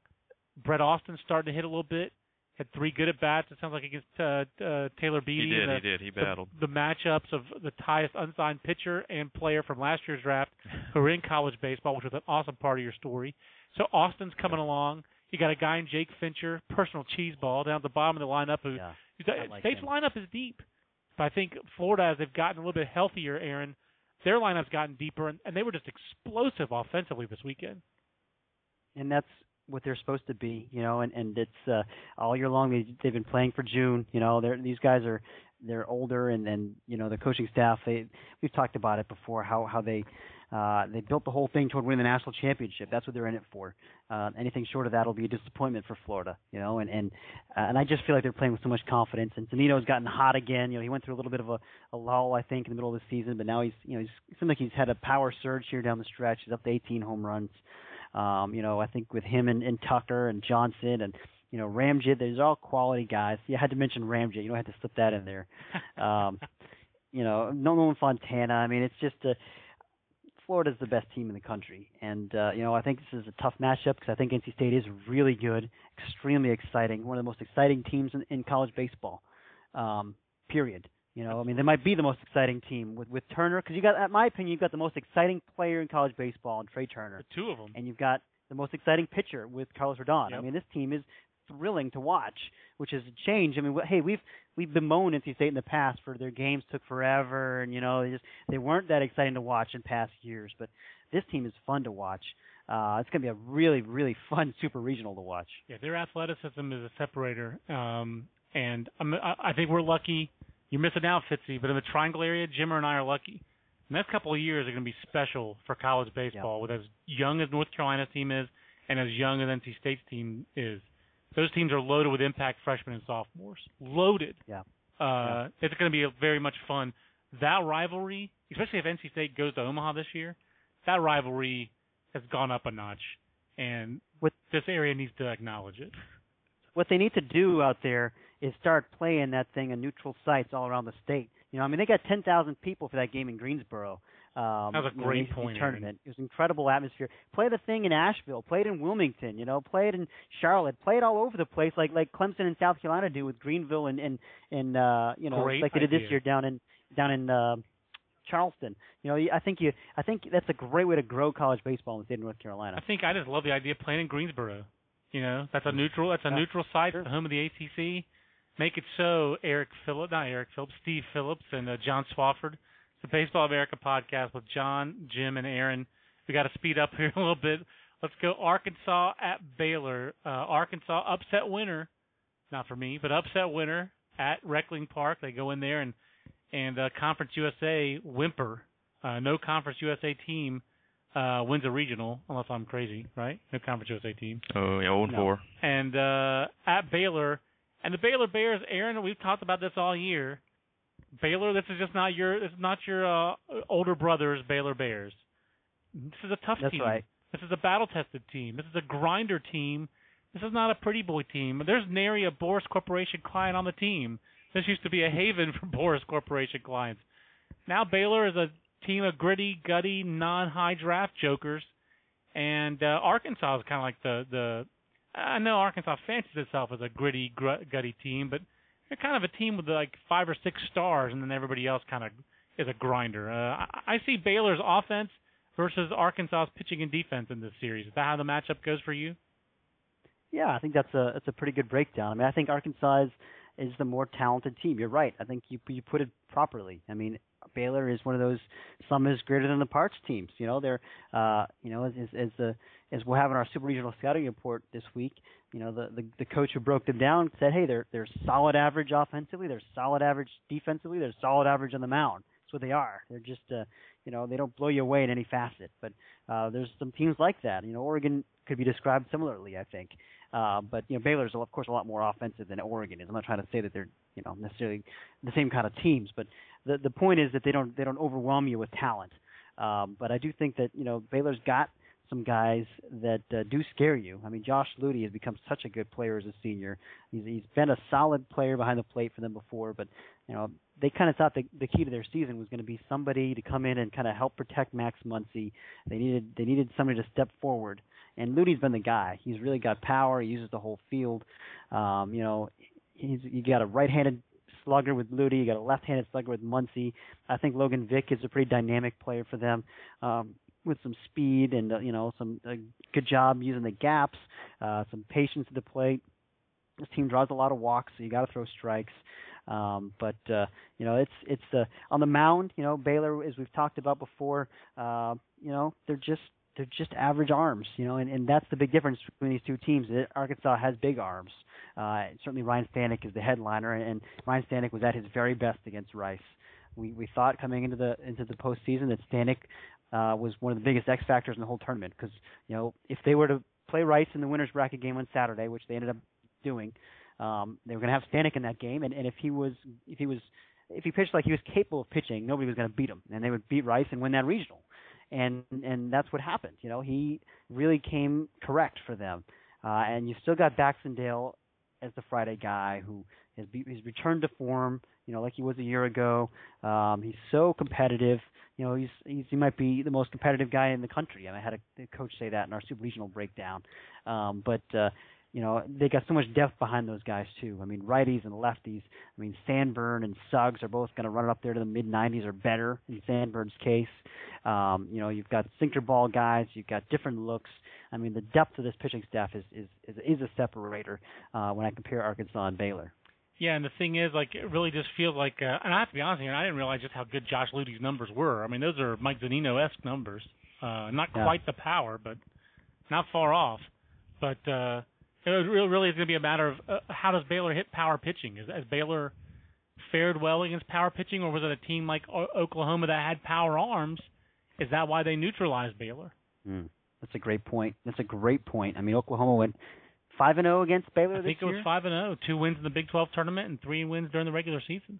Brett Austin starting to hit a little bit. Had three good at bats. It sounds like against uh, uh, Taylor Beede. he did, the, he did, he battled. The, matchups of the highest unsigned pitcher and player from last year's draft who are in college baseball, which was an awesome part of your story. So Austin's coming along. You got a guy in Jake Fincher, personal cheese ball down at the bottom of the lineup. Who Yeah. who's- like State's him. lineup is deep, but I think Florida, as they've gotten a little bit healthier, Aaron, their lineup's gotten deeper, and, and they were just explosive offensively this weekend. and that's what they're supposed to be, you know. And and it's uh, all year long they they've been playing for June. You know, they're these guys are they're older, and and you know the coaching staff. They we've talked about it before how how they. Uh, they built the whole thing toward winning the national championship. That's what they're in it for. Uh, anything short of that will be a disappointment for Florida, you know. And and uh, and I just feel like they're playing with so much confidence. And Zunino's gotten hot again. You know, he went through a little bit of a, a lull, I think, in the middle of the season, but now he's you know he's it seems like he's had a power surge here down the stretch. He's up to 18 home runs. Um, you know, I think with him and, and Tucker and Johnson and you know Ramjet, there's all quality guys. You had to mention Ramjet. You know, I had to slip that in there. Um, you know, Nolan Fontana. I mean, it's just a Florida's the best team in the country, and uh, you know I think this is a tough matchup because I think NC State is really good, extremely exciting, one of the most exciting teams in, in college baseball. Um, period. You know, I mean, they might be the most exciting team with with Turner because you got, in my opinion, you've got the most exciting player in college baseball, in Trea Turner, The two of them. and you've got the most exciting pitcher with Carlos Rodon. Yep. I mean, this team is thrilling to watch, which is a change. I mean, hey, we've we've bemoaned NC State in the past for their games took forever, and you know, they just they weren't that exciting to watch in past years. But this team is fun to watch. Uh, it's going to be a really, really fun super regional to watch. Yeah, their athleticism is a separator, um, and I'm, I I think we're lucky. You're missing out, Fitzy, but in the Triangle area, Jimmer and I are lucky. The next couple of years are going to be special for college baseball, with as young as North Carolina's team is, and as young as NC State's team is. Those teams are loaded with impact freshmen and sophomores. Loaded. Yeah. Uh, It's going to be a very much fun. That rivalry, especially if NC State goes to Omaha this year, that rivalry has gone up a notch, and What- this area needs to acknowledge it. what they need to do out there is start playing that thing in neutral sites all around the state. You know, I mean, they got 10,000 people for that game in Greensboro. Um, That was a you know, great point, tournament. It was an incredible atmosphere. Play the thing in Asheville. Play it in Wilmington. You know, play it in Charlotte. Play it all over the place, like like Clemson and South Carolina do with Greenville and and and uh, you know, Great like they did this year down in down in uh, Charleston. You know, I think you I think that's a great way to grow college baseball in the state of North Carolina. I think I just love the idea of playing in Greensboro. You know, that's a neutral. That's a Yeah, neutral site, sure. the home of the ACC. Make it so. Eric Phillips, not Eric Phillips, Steve Phillips, and uh, John Swofford. The Baseball America podcast with John, Jim, and Aaron. We got to speed up here a little bit. Let's go Arkansas at Baylor. Uh, Arkansas upset winner, not for me, but upset winner at Reckling Park. They go in there and and uh, Conference USA whimper. Uh, no Conference USA team uh, wins a regional, unless I'm crazy, right? No Conference USA team. Oh yeah, old No. four. And uh, at Baylor, and the Baylor Bears, Aaron, we've talked about this all year. Baylor, this is just not your, this is not your uh, older brother's Baylor Bears. This is a tough That's team. right. This is a battle-tested team. This is a grinder team. This is not a pretty boy team. There's nary a Boras Corporation client on the team. This used to be a haven for Boras Corporation clients. Now Baylor is a team of gritty, gutty, non-high draft jokers, and uh, Arkansas is kind of like the the. I know Arkansas fancies itself as a gritty, gr- gutty team, but they're kind of a team with like five or six stars, and then everybody else kind of is a grinder. Uh, I, I see Baylor's offense versus Arkansas's pitching and defense in this series. Is that how the matchup goes for you? Yeah, I think that's a that's a pretty good breakdown. I mean, I think Arkansas is, is the more talented team. You're right. I think you you put it properly. I mean, Baylor is one of those some is greater than the parts teams. You know, they're uh, you know as as, as the as we'll have in our super regional scouting report this week. You know, the, the the coach who broke them down said, hey, they're they're solid average offensively, they're solid average defensively, they're solid average on the mound. That's what they are. They're just uh, you know they don't blow you away in any facet. But uh, there's some teams like that. You know, Oregon could be described similarly, I think. Uh, but you know, Baylor's of course a lot more offensive than Oregon is. I'm not trying to say that they're you know necessarily the same kind of teams, but the the point is that they don't they don't overwhelm you with talent. Um, but I do think that you know Baylor's got some guys that uh, do scare you. I mean, Josh Ludy has become such a good player as a senior. He's he's been a solid player behind the plate for them before, but you know they kind of thought the the key to their season was going to be somebody to come in and kind of help protect Max Muncy. They needed they needed somebody to step forward, and Ludy's been the guy. He's really got power. He uses the whole field. Um, you know, he's you got a right-handed slugger with Ludy. You got a left-handed slugger with Muncy. I think Logan Vick is a pretty dynamic player for them. Um, with some speed and uh, you know some uh, good job using the gaps, uh, some patience at the plate. This team draws a lot of walks, so you got to throw strikes. Um, but uh, you know it's it's uh, on the mound. You know Baylor, as we've talked about before. Uh, you know they're just they're just average arms. You know, and, and that's the big difference between these two teams. Arkansas has big arms. Uh, certainly Ryan Stanek is the headliner, and Ryan Stanek was at his very best against Rice. We we thought coming into the into the postseason that Stanek uh, was one of the biggest X factors in the whole tournament. Because you know if they were to play Rice in the winners bracket game on Saturday, which they ended up doing, um, they were going to have Stanek in that game, and, and if he was if he was if he pitched like he was capable of pitching, nobody was going to beat him, and they would beat Rice and win that regional, and and that's what happened. You know, he really came correct for them, uh, and you still got Baxendale as the Friday guy who has be, he's returned to form. You know, like he was a year ago. Um, he's so competitive. You know, he's, he's he might be the most competitive guy in the country. And I had a, a coach say that in our super regional breakdown. Um, but uh, you know, they got so much depth behind those guys too. I mean, righties and lefties. I mean, Sanburn and Suggs are both going to run it up there to the mid 90s or better in Sanburn's case. Um, you know, you've got sinker ball guys. You've got different looks. I mean, the depth of this pitching staff is is is, is a separator uh, when I compare Arkansas and Baylor. Yeah, and the thing is, like, it really just feels like, uh, and I have to be honest here, I didn't realize just how good Josh Ludy's numbers were. I mean, those are Mike Zunino-esque numbers. Uh, not Yeah. quite the power, but not far off. But uh, it really, really is going to be a matter of uh, how does Baylor hit power pitching? Is, has Baylor fared well against power pitching, or was it a team like o- Oklahoma that had power arms? Is that why they neutralized Baylor? Mm. That's a great point. That's a great point. I mean, Oklahoma went five and zero against Baylor I think this it was year. five and zero, two wins in the Big 12 tournament and three wins during the regular season.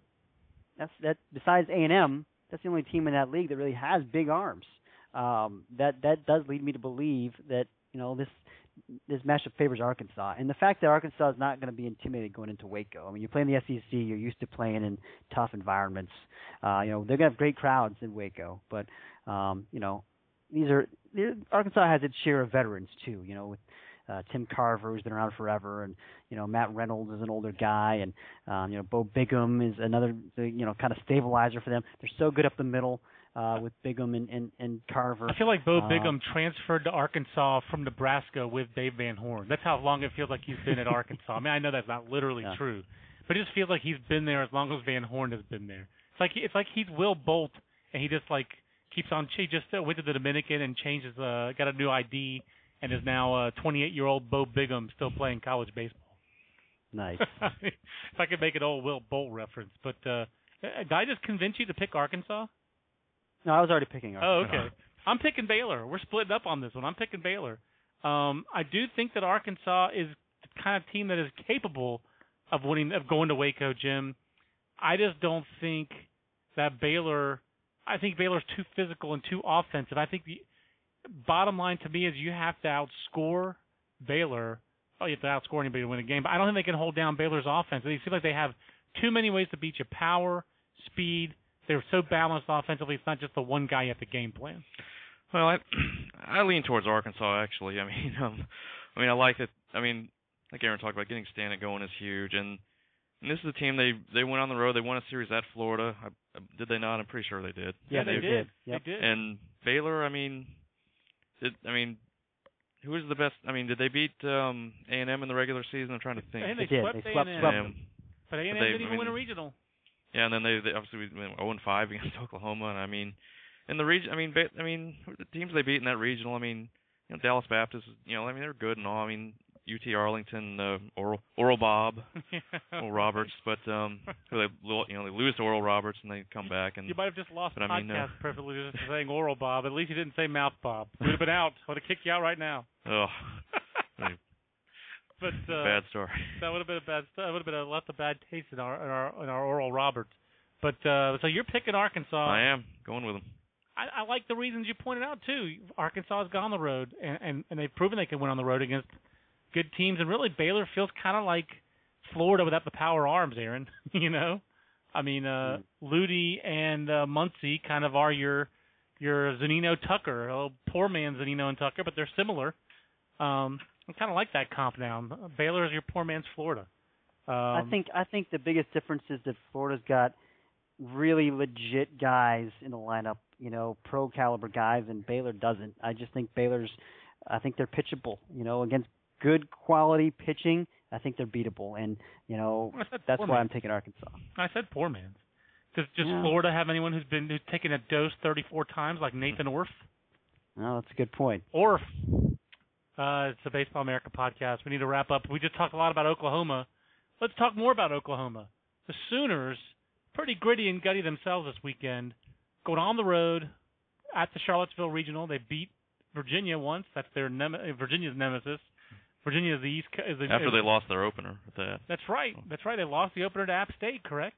That's that. Besides A and M, that's the only team in that league that really has big arms. Um, that that does lead me to believe that you know this this matchup favors Arkansas, and the fact that Arkansas is not going to be intimidated going into Waco. I mean, you play in the SEC, you're used to playing in tough environments. Uh, you know, they're going to have great crowds in Waco, but um, you know, these are Arkansas has its share of veterans too. You know, with uh, Tim Carver, who's been around forever, and you know Matt Reynolds is an older guy, and um, you know Bo Bigham is another you know kind of stabilizer for them. They're so good up the middle uh, with Bigham and, and, and Carver. I feel like Bo Uh, Bigham transferred to Arkansas from Nebraska with Dave Van Horn. That's how long it feels like he's been at Arkansas. I mean, I know that's not literally Yeah. true, but it just feels like he's been there as long as Van Horn has been there. It's like it's like he's Will Bolt, and he just like keeps on. He just uh, went to the Dominican and changed his, uh, got a new ID, and is now a 28 year old Bo Bigham still playing college baseball. Nice. if I could make an old Will Bolt reference, but uh, did I just convince you to pick Arkansas? no, I was already picking Arkansas. Oh, okay. I'm picking Baylor. We're splitting up on this one. I'm picking Baylor. Um, I do think that Arkansas is the kind of team that is capable of winning, of going to Waco, Jim. I just don't think that Baylor. I think Baylor's too physical and too offensive. I think the bottom line to me is you have to outscore Baylor. Oh, you have to outscore anybody to win a game, but I don't think they can hold down Baylor's offense. They seem like they have too many ways to beat you: power, speed. They're so balanced offensively. It's not just the one guy you have to game plan. Well, I I lean towards Arkansas actually. I mean, um, I mean, I like it. I mean, like Aaron talked about, getting Stanek going is huge, and, and this is a team they they went on the road. They won a series at Florida. I, I- did they not? I'm pretty sure they did. Yeah, they, they did. did. Yep. They did. And Baylor, I mean, did I mean, who was the best? I mean, did they beat um A&M in the regular season? I'm trying to think. And They they, did. swept They swept- A&M. swept Um, But A&M they- didn't I even win a regional. Yeah, and then they, they obviously went 0 and 5 against Oklahoma, and I mean, in the region, I mean, ba- I mean, the teams they beat in that regional, I mean, you know, Dallas Baptist, you know, I mean, they're good and all. I mean, UT Arlington, uh, Oral Oral Bob, Oral Roberts, but um, they you know they lose to Oral Roberts and they come back and You might have just lost but I mean, uh, podcast perfectly just for saying oral Bob. At least you didn't say mouth Bob. We'd have been out. I Would have kicked you out right now. oh, but uh, bad story. that would have been a bad. That would have been a, left a bad taste in our in our in our oral Roberts. But uh, so you're picking Arkansas. I am going with them. I, I like the reasons you pointed out too. Arkansas has gone on the road, and, and and they've proven they can win on the road against good teams. And really, Baylor feels kind of like Florida without the power arms, Aaron. you know, I mean, uh, Ludy and uh, Muncy kind of are your your Zunino Tucker, oh, poor man Zunino and Tucker, but they're similar. Um, I kind of like that comp now. Baylor is your poor man's Florida. Um, I think I think the biggest difference is that Florida's got really legit guys in the lineup, you know, pro caliber guys, and Baylor doesn't. I just think Baylor's, I think they're pitchable, you know, against good quality pitching. I think they're beatable, and you know that's why man. I'm taking Arkansas. I said poor man's. Does does Yeah. Florida have anyone who's been who's taken a dose 34 times like Nathan Orf? No, that's a good point. Orf. Uh, it's the Baseball America podcast. We need to wrap up. We just talked a lot about Oklahoma. Let's talk more about Oklahoma. The Sooners, pretty gritty and gutty themselves this weekend, going on the road at the Charlottesville Regional. They beat Virginia once. That's their nem- Virginia's nemesis. Virginia is the East. Is the, After is- they lost their opener with that. that's right. Oh. That's right. They lost the opener to App State, correct?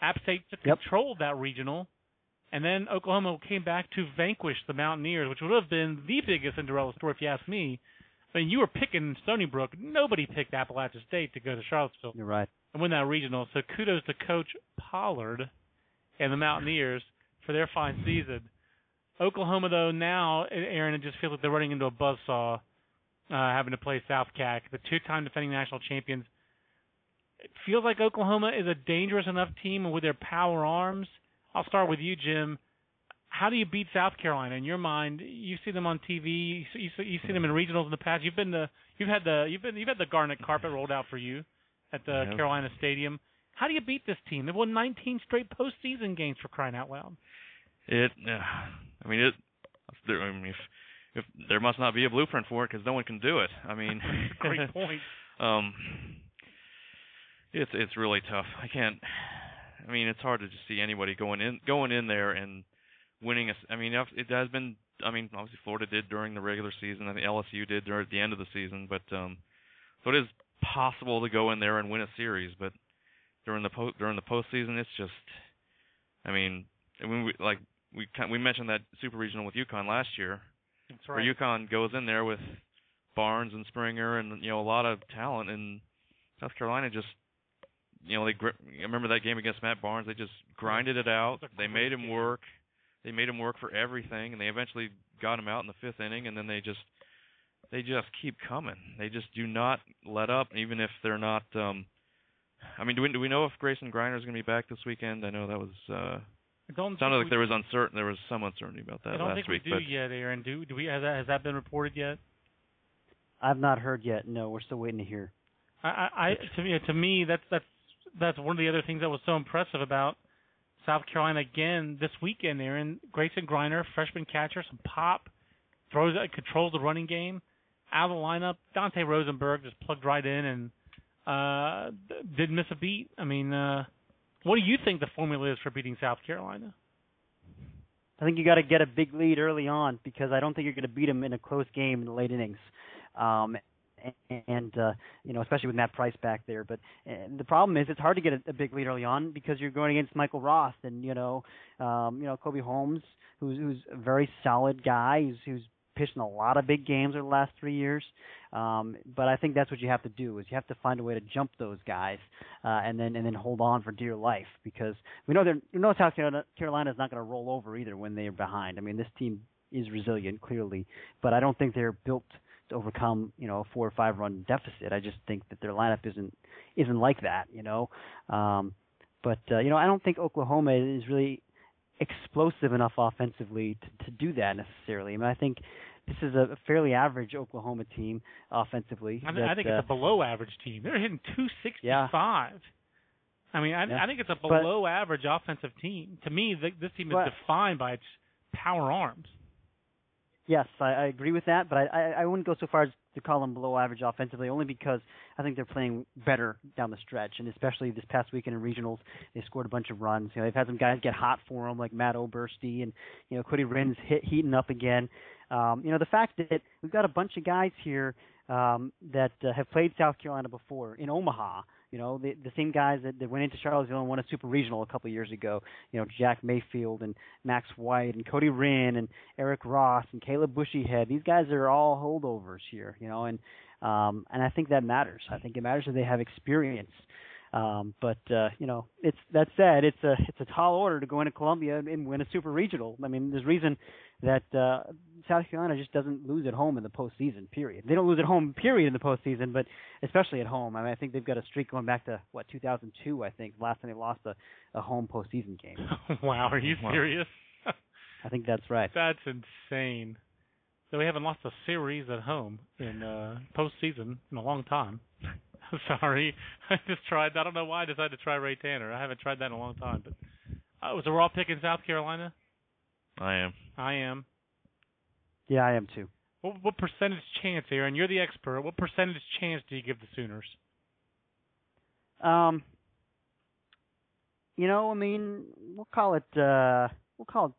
App State took Yep. control of that regional, and then Oklahoma came back to vanquish the Mountaineers, which would have been the biggest Cinderella story if you ask me. I mean, you were picking Stony Brook. Nobody picked Appalachia State to go to Charlottesville You're right. and win that regional. So kudos to Coach Pollard and the Mountaineers for their fine season. Oklahoma, though, now, Aaron, it just feels like they're running into a buzzsaw. Uh, having to play South CAC, the two-time defending national champions. It feels like Oklahoma is a dangerous enough team with their power arms. I'll start with you, Jim. How do you beat South Carolina in your mind? You see them on TV. You see, you see them in regionals in the past. You've been the you've had the you've been you've had the garnet carpet rolled out for you at the Yeah. Carolina Stadium. How do you beat this team? They've won 19 straight postseason games for crying out loud. It, uh, I mean, it. I mean, if if there must not be a blueprint for it because no one can do it. I mean, Great point. um, it's it's really tough. I can't. I mean, it's hard to just see anybody going in going in there and winning. A, I mean, it has been. I mean, obviously Florida did during the regular season. I think LSU did during at the end of the season. But um, so it is possible to go in there and win a series. But during the po- during the postseason, it's just. I mean, I mean, we, like we we mentioned that super regional with UConn last year That's where. UConn goes in there with Barnes and Springer and you know a lot of talent, and South Carolina just you know they gri- I remember that game against Matt Barnes. They just grinded it out. They made him work. They made him work for everything, and they eventually got him out in the fifth inning. And then they just they just keep coming. They just do not let up, even if they're not. um I mean, do we do we know if Grayson Greiner is going to be back this weekend? I know that was uh I don't sounded think like there was uncertain there was some uncertainty about we, that I don't last think week, we do but yet, Aaron. Do do we? Has that, has that been reported yet? I've not heard yet. No, we're still waiting to hear. I, I, I to me, to me, that's that's that's one of the other things that was so impressive about South Carolina again this weekend. Aaron Grayson Greiner, freshman catcher, some pop, throws, uh, controls the running game. Out of the lineup, Dante Rosenberg just plugged right in and uh didn't miss a beat. I mean, uh what do you think the formula is for beating South Carolina? I think you got to get a big lead early on because I don't think you're going to beat them in a close game in the late innings. Um, and, and uh, you know, especially with Matt Price back there. But uh, the problem is, it's hard to get a, a big lead early on because you're going against Michael Roth and you know, um, you know, Colby Holmes, who's who's a very solid guy, who's who's pitched in a lot of big games over the last three years. Um, but I think that's what you have to do is you have to find a way to jump those guys uh, and then and then hold on for dear life because we know they're we know South Carolina is not going to roll over either when they are behind. I mean, this team is resilient clearly, but I don't think they're built to overcome you know a four or five run deficit. I just think that their lineup isn't isn't like that. You know, um, but uh, you know I don't think Oklahoma is really explosive enough offensively to, to do that necessarily. I mean, I think this is a fairly average Oklahoma team offensively. I, think that, I think uh, it's a below average team. They're hitting 265. I mean, I, Yeah. I think it's a But- below average offensive team. To me, th- this team is But- defined by its power arms. Yes, I, I agree with that, but I, I, I wouldn't go so far as to call them below average offensively, only because I think they're playing better down the stretch, and especially this past weekend in regionals, they scored a bunch of runs. You know, they've had some guys get hot for them, like Matt Oberste, and you know, Cody Rinn's hit heating up again. Um, you know, the fact that we've got a bunch of guys here um, that uh, have played South Carolina before in Omaha. You know, the the same guys that, that went into Charlottesville and won a super regional a couple of years ago. You know, Jack Mayfield and Max White and Cody Rinn and Eric Ross and Caleb Bushyhead. These guys are all holdovers here. You know, and um, and I think that matters. I think it matters that they have experience. Um, but uh, you know, it's that said, it's a it's a tall order to go into Columbia and, and win a super regional. I mean, there's reason that uh, South Carolina just doesn't lose at home in the postseason. Period. They don't lose at home. Period in the postseason, but especially at home. I mean, I think they've got a streak going back to what 2002. I think last time they lost a, a home postseason game. wow, are you Wow. serious? I think that's right. That's insane. So we haven't lost a series at home in uh postseason in a long time. Sorry, I just tried. I don't know why I decided to try Ray Tanner. I haven't tried that in a long time. But uh, was a raw pick in South Carolina? I am. I am. Yeah, I am too. What, what percentage chance, Aaron? You're the expert. What percentage chance do you give the Sooners? Um, you know, I mean, we'll call it uh, we'll call it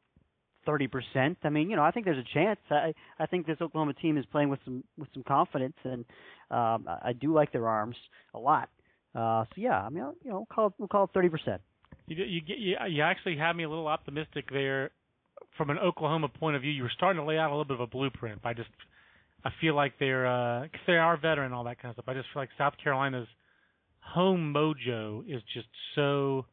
thirty percent. I mean, you know, I think there's a chance. I I think this Oklahoma team is playing with some with some confidence, and um, I do like their arms a lot. Uh, so yeah, I mean, I'll- you know, we'll call it we'll call it thirty percent. You you you, you actually had me a little optimistic there from an Oklahoma point of view. You were starting to lay out a little bit of a blueprint. I just I feel like they're uh they are veteran all that kind of stuff. I just feel like South Carolina's home mojo is just so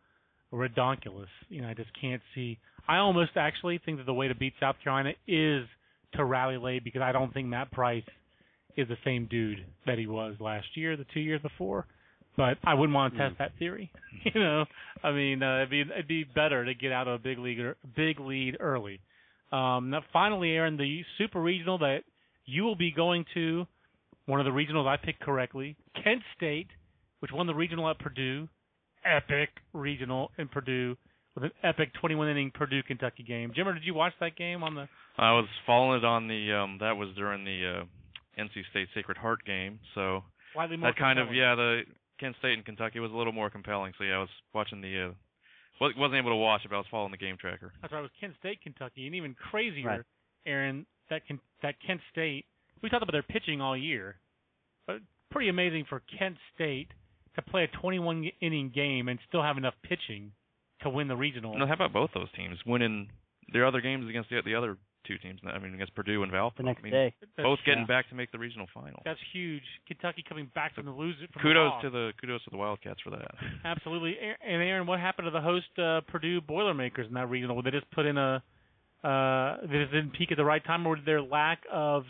redonkulous. You know, I just can't see. I almost actually think that the way to beat South Carolina is to rally late because I don't think Matt Price is the same dude that he was last year, the two years before. But I wouldn't want to test that theory. you know, I mean, uh, it'd be it'd be better to get out of a big league big lead early. Um, now, finally, Aaron, the super regional that you will be going to, one of the regionals I picked correctly, Kent State, which won the regional at Purdue, epic regional in Purdue with an epic 21 inning Purdue Kentucky game. Jimmer, did you watch that game on the? I was following it on the um that was during the uh NC State Sacred Heart game, so Slightly more that kind of yeah the Kent State and Kentucky was a little more compelling. So yeah, I was watching the uh wasn't able to watch it, but I was following the game tracker. That's right. It was Kent State, Kentucky, and even crazier, Right. Aaron. That Ken, that Kent State. We talked about their pitching all year, but pretty amazing for Kent State to play a 21 inning game and still have enough pitching to win the regional. No, how about both those teams winning their other games against the the other two teams? I mean against Purdue and Valpo. The next I mean, day. That's, both getting yeah. back to make the regional final. That's huge. Kentucky coming back from the loser. From Kudos the to the kudos to the Wildcats for that. Absolutely. And Aaron, what happened to the host uh, Purdue Boilermakers in that regional? Did they just put in a uh they just didn't peak at the right time or did their lack of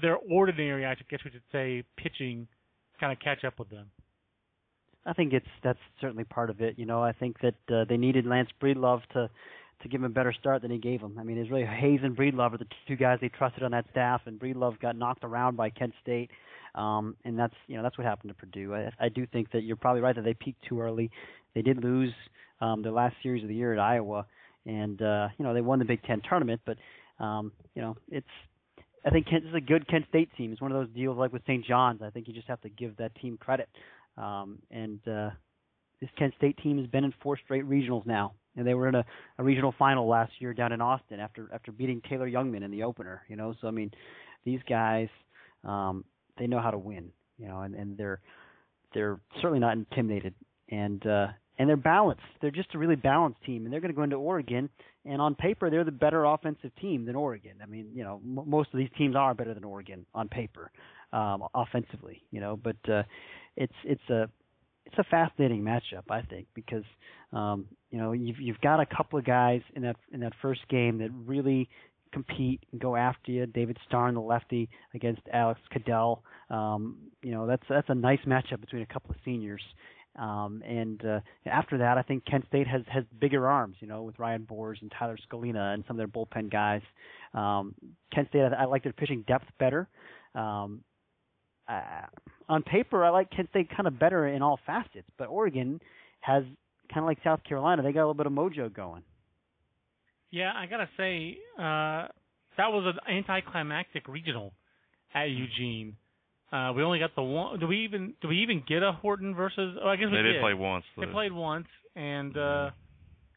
their ordinary I guess we should say pitching kind of catch up with them? I think it's that's certainly part of it. You know, I think that uh, they needed Lance Breedlove to to give him a better start than he gave him. I mean, it's really Hayes and Breedlove are the two guys they trusted on that staff, and Breedlove got knocked around by Kent State, um, and that's you know that's what happened to Purdue. I, I do think that you're probably right that they peaked too early. They did lose um, their last series of the year at Iowa, and uh, you know they won the Big Ten tournament, but um, you know it's I think Kent this is a good Kent State team. It's one of those deals like with St. John's. I think you just have to give that team credit. Um, and uh, this Kent State team has been in four straight regionals now, and they were in a, a regional final last year down in Austin after after beating Taylor Youngman in the opener. You know, so I mean, these guys um, they know how to win. You know, and, and they're they're certainly not intimidated, and uh, and they're balanced. They're just a really balanced team, and they're going to go into Oregon. And on paper, they're the better offensive team than Oregon. I mean, you know, m- most of these teams are better than Oregon on paper, um, offensively. You know, but uh, it's it's a it's a fascinating matchup, I think, because um, you know you've you've got a couple of guys in that in that first game that really compete and go after you. David Starn, the lefty, against Alex Keudell. Um, you know that's that's a nice matchup between a couple of seniors. Um, and uh, after that, I think Kent State has has bigger arms. You know, with Ryan Boers and Tyler Skulina and some of their bullpen guys. Um, Kent State, I, I like their pitching depth better. Um, uh, on paper, I like Kent State kind of better in all facets, but Oregon has kind of like South Carolina. They got a little bit of mojo going. Yeah, I gotta say, uh, that was an anticlimactic regional at Eugene. Uh, we only got the one. Do we even do we even get a Horton versus? Oh, I guess we they did play once. They played once, and uh,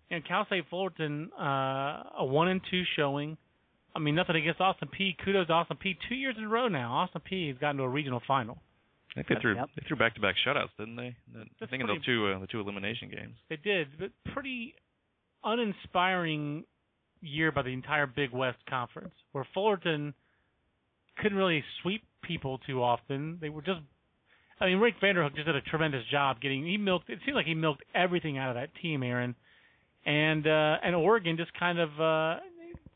and Cal State Fullerton uh, a one and two showing. I mean, nothing against Austin Peay. Kudos to Austin Peay. Two years in a row now. Austin Peay. has gotten to a regional final. I think they threw Yep. they threw back to back shutouts, didn't they? The- I That's think in those two uh, the two elimination games. They did, but pretty uninspiring year by the entire Big West Conference, where Fullerton couldn't really sweep people too often. They were just, I mean, Rick Vanderhook just did a tremendous job getting. He milked. It seemed like he milked everything out of that team, Aaron, and uh, and Oregon just kind of uh,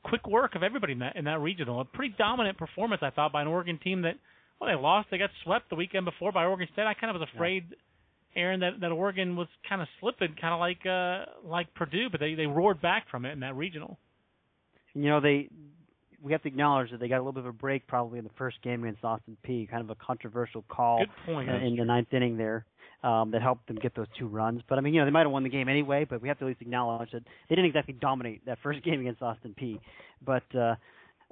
quick work of everybody in that in that regional. A pretty dominant performance, I thought, by an Oregon team that. Well, they lost. They got swept the weekend before by Oregon State. I kind of was afraid Aaron, that that Oregon was kind of slipping, kind of like uh like Purdue, but they they roared back from it in that regional. You know, they we have to acknowledge that they got a little bit of a break probably in the first game against Austin Peay. Kind of a controversial call uh, in the ninth inning there um, that helped them get those two runs. But I mean, you know, they might have won the game anyway. But we have to at least acknowledge that they didn't exactly dominate that first game against Austin Peay. But uh,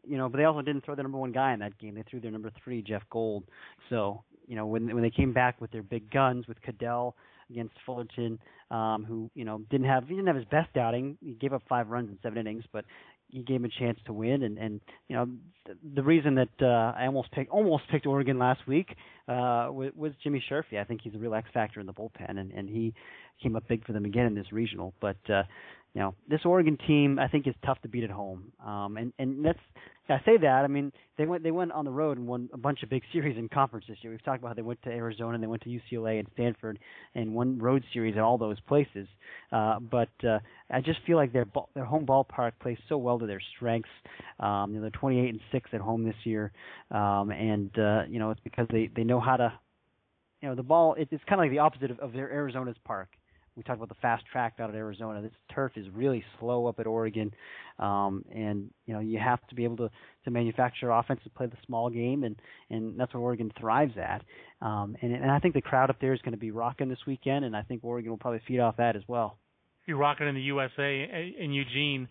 you know, but they also didn't throw their number one guy in that game. They threw their number three, Jeff Gold. So you know, when when they came back with their big guns with Keudell against Fullerton, um, who you know didn't have he didn't have his best outing. He gave up five runs in seven innings, but he gave him a chance to win. And and you know the, the reason that uh, I almost picked almost picked Oregon last week uh, was, was Jimmy Sherfy. I think he's a real X factor in the bullpen, and and he came up big for them again in this regional. But uh, you know this Oregon team I think is tough to beat at home, um, and and that's I say that. I mean, they went they went on the road and won a bunch of big series in conference this year. We've talked about how they went to Arizona and they went to UCLA and Stanford and won road series at all those places. Uh, but uh, I just feel like their ball, their home ballpark plays so well to their strengths. Um, you know, they're 28 and six at home this year, um, and uh, you know it's because they they know how to. You know, the ball. It, it's kind of like the opposite of, of their Arizona's park we talked about the fast track out at Arizona. This turf is really slow up at Oregon, um, and you know you have to be able to to manufacture offense to play the small game, and and that's what Oregon thrives at. Um, and and I think the crowd up there is going to be rocking this weekend, and I think Oregon will probably feed off that as well. You're rocking in the USA in Eugene.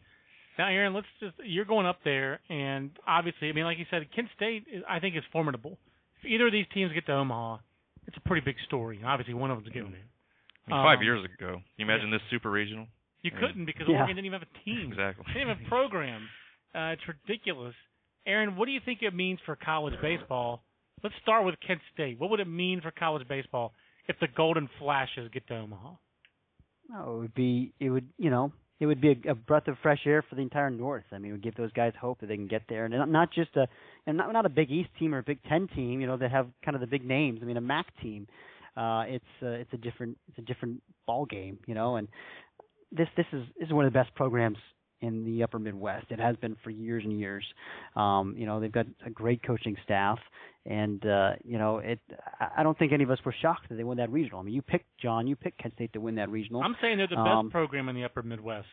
Now, Aaron, let's just you're going up there, and obviously, I mean, like you said, Kent State, I think is formidable. If either of these teams get to Omaha, it's a pretty big story. Obviously, one of them's getting there. I mean, five um, years ago. Can you imagine yeah. this super regional? You couldn't because yeah. Oregon didn't even have a team. Exactly. They didn't even have a program. Uh, it's ridiculous. Aaron, what do you think it means for college baseball? Let's start with Kent State. What would it mean for college baseball if the Golden Flashes get to Omaha? Oh, it would be it would you know it would be a, a breath of fresh air for the entire North. I mean, it would give those guys hope that they can get there, and not just a and not not a Big East team or a Big Ten team, you know, that have kind of the big names. I mean, a MAC team uh, it's uh, it's a different it's a different ball game, you know. And this this is this is one of the best programs in the Upper Midwest. It has been for years and years. Um, you know, they've got a great coaching staff, and uh, you know, it. I don't think any of us were shocked that they won that regional. I mean, you picked John, you picked Kent State to win that regional. I'm saying they're the best um, program in the Upper Midwest.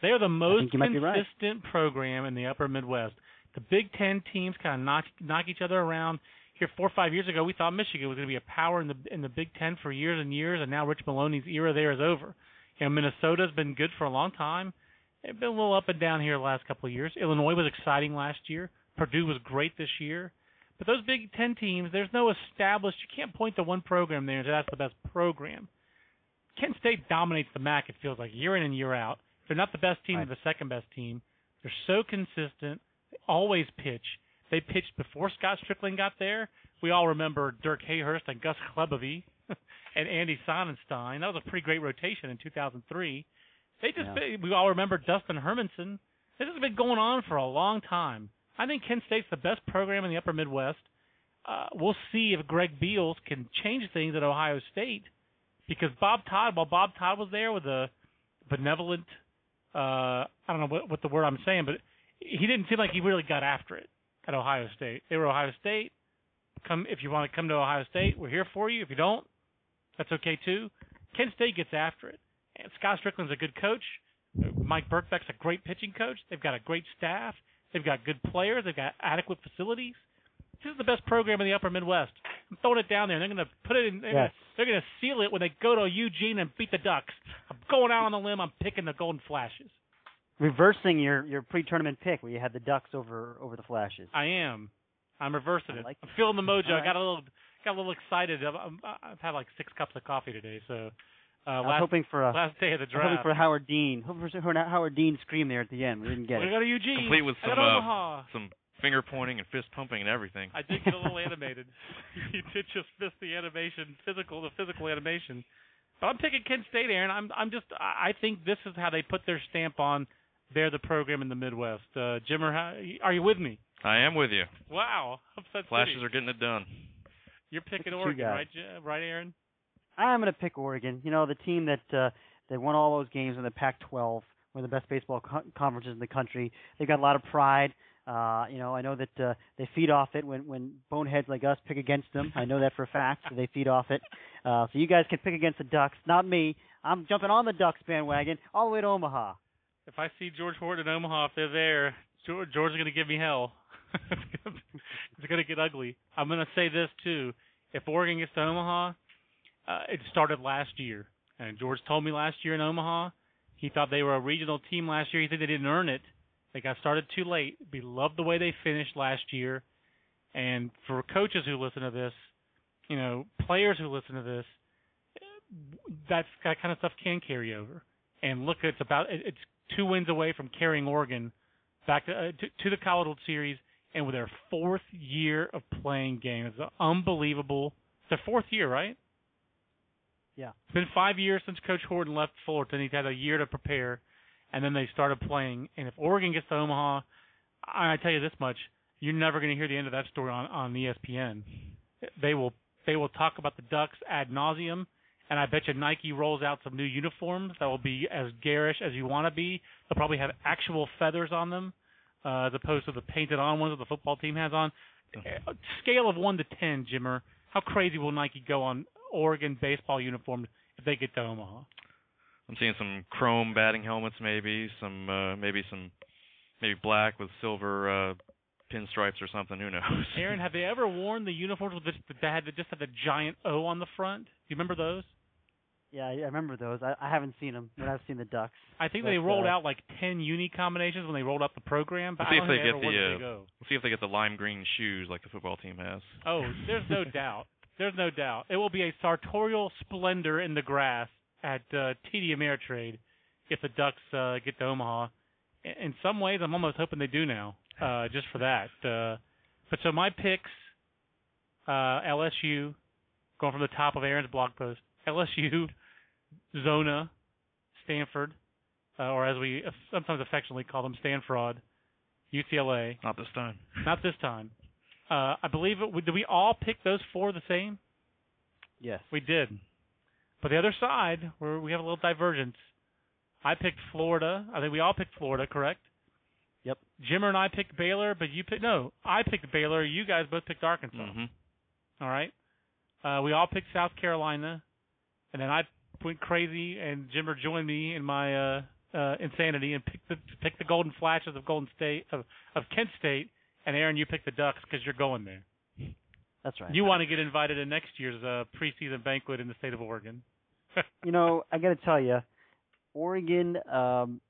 They are the most consistent right. program in the Upper Midwest. The Big Ten teams kind of knock knock each other around here four or five years ago, we thought Michigan was going to be a power in the in the Big Ten for years and years, and now Rich Maloney's era there is over. You know, Minnesota's been good for a long time. It's been a little up and down here the last couple of years. Illinois was exciting last year. Purdue was great this year. But those Big Ten teams, there's no established. You can't point to one program there and say that's the best program. Kent State dominates the MAC. It feels like year in and year out. They're not the best team; right. they're the second best team. They're so consistent. They always pitch. They pitched before Scott Stricklin got there. We all remember Dirk Hayhurst and Gus Klebovy and Andy Sonnanstine. That was a pretty great rotation in 2003. They just yeah. we all remember Dustin Hermanson. This has been going on for a long time. I think Kent State's the best program in the Upper Midwest. Uh, we'll see if Greg Beals can change things at Ohio State because Bob Todd, while Bob Todd was there with a benevolent, uh, I don't know what, what the word I'm saying, but he didn't seem like he really got after it at Ohio State. They were Ohio State. Come if you want to come to Ohio State, we're here for you. If you don't, that's okay too. Kent State gets after it. And Scott Stricklin's a good coach. Mike Birkbeck's a great pitching coach. They've got a great staff. They've got good players. They've got adequate facilities. This is the best program in the Upper Midwest. I'm throwing it down there. They're going to put it in. They're yes. going to seal it when they go to Eugene and beat the Ducks. I'm going out on the limb. I'm picking the Golden Flashes reversing your your pre-tournament pick where you had the Ducks over over the Flashes. I am. I'm reversing it. Like I'm feeling the mojo. Right. I got a little got a little excited. I've, I've had like six cups of coffee today, so. Uh, I was last, hoping for a last day of the draft. Hoping for Howard Dean. Hoping for Howard Dean scream there at the end. We didn't get we it. got to Eugene. Complete with some uh, some finger pointing and fist pumping and everything. I did get a little animated. you did just miss the animation, physical, the physical animation. But I'm picking Kent State, Aaron. I'm I'm just I think this is how they put their stamp on they're the program in the Midwest. Uh, Jimmer, how, are you with me? I am with you. Wow, upset Flashes City. are getting it done. You're picking Oregon, right? Right, Aaron? I'm going to pick Oregon. You know, the team that uh, that won all those games in the Pac-12, one of the best baseball co- conferences in the country. They've got a lot of pride. Uh, you know, I know that uh, they feed off it when when boneheads like us pick against them. I know that for a fact. So they feed off it. Uh, so you guys can pick against the Ducks, not me. I'm jumping on the Ducks bandwagon all the way to Omaha if I see George Horton in Omaha, if they're there, George, George is going to give me hell. it's going to get ugly. I'm going to say this too: if Oregon gets to Omaha, uh, it started last year, and George told me last year in Omaha, he thought they were a regional team last year. He said they didn't earn it. They got started too late. We loved the way they finished last year, and for coaches who listen to this, you know, players who listen to this, that's that kind of stuff can carry over. And look, it's about it's two wins away from carrying Oregon back to, uh, to, to the College World Series, and with their fourth year of playing games. It's unbelievable. It's their fourth year, right? Yeah. It's been five years since Coach Horton left Fullerton. He's had a year to prepare, and then they started playing. And if Oregon gets to Omaha, I, I tell you this much: you're never going to hear the end of that story on on ESPN. They will they will talk about the Ducks ad nauseum, and I bet you Nike rolls out some new uniforms that will be as garish as you want to be. They'll probably have actual feathers on them, uh, as opposed to the painted on ones that the football team has on. Uh, scale of one to ten, Jimmer, how crazy will Nike go on Oregon baseball uniforms if they get to Omaha? I'm seeing some chrome batting helmets, maybe some uh, maybe some maybe black with silver uh, pinstripes or something. Who knows? Aaron, have they ever worn the uniforms with the, that had just had the giant O on the front? Do you remember those? Yeah, I remember those. I, I haven't seen them, but I've seen the Ducks. I think but, they rolled uh, out like ten uni combinations when they rolled out the program. But We'll see I if don't they get ever where the, they uh, go. We'll see if they get the lime green shoes like the football team has. Oh, there's no doubt. There's no doubt. It will be a sartorial splendor in the grass at uh, TD Ameritrade if the Ducks uh, get to Omaha. In some ways, I'm almost hoping they do now, uh, just for that. Uh, but so my picks: uh, LSU, going from the top of Aaron's blog post. LSU, Zona, Stanford, uh, or as we sometimes affectionately call them, Stanford, UCLA. Not this time. Not this time. Uh, I believe it. Did we all pick those four the same? Yes. We did. But the other side, where we have a little divergence, I picked Florida. I think we all picked Florida, correct? Yep. Jimmer and I picked Baylor, but you picked no. I picked Baylor. You guys both picked Arkansas. hmm All right. Uh, we all picked South Carolina, and then I went crazy, and Jimmer joined me in my uh, uh, insanity and picked the picked the Golden Flashes of Golden State of of Kent State, and Aaron, you picked the Ducks because you're going there. That's right. You want to get invited to next year's uh, preseason banquet in the state of Oregon. you know, I got to tell you, Oregon, um,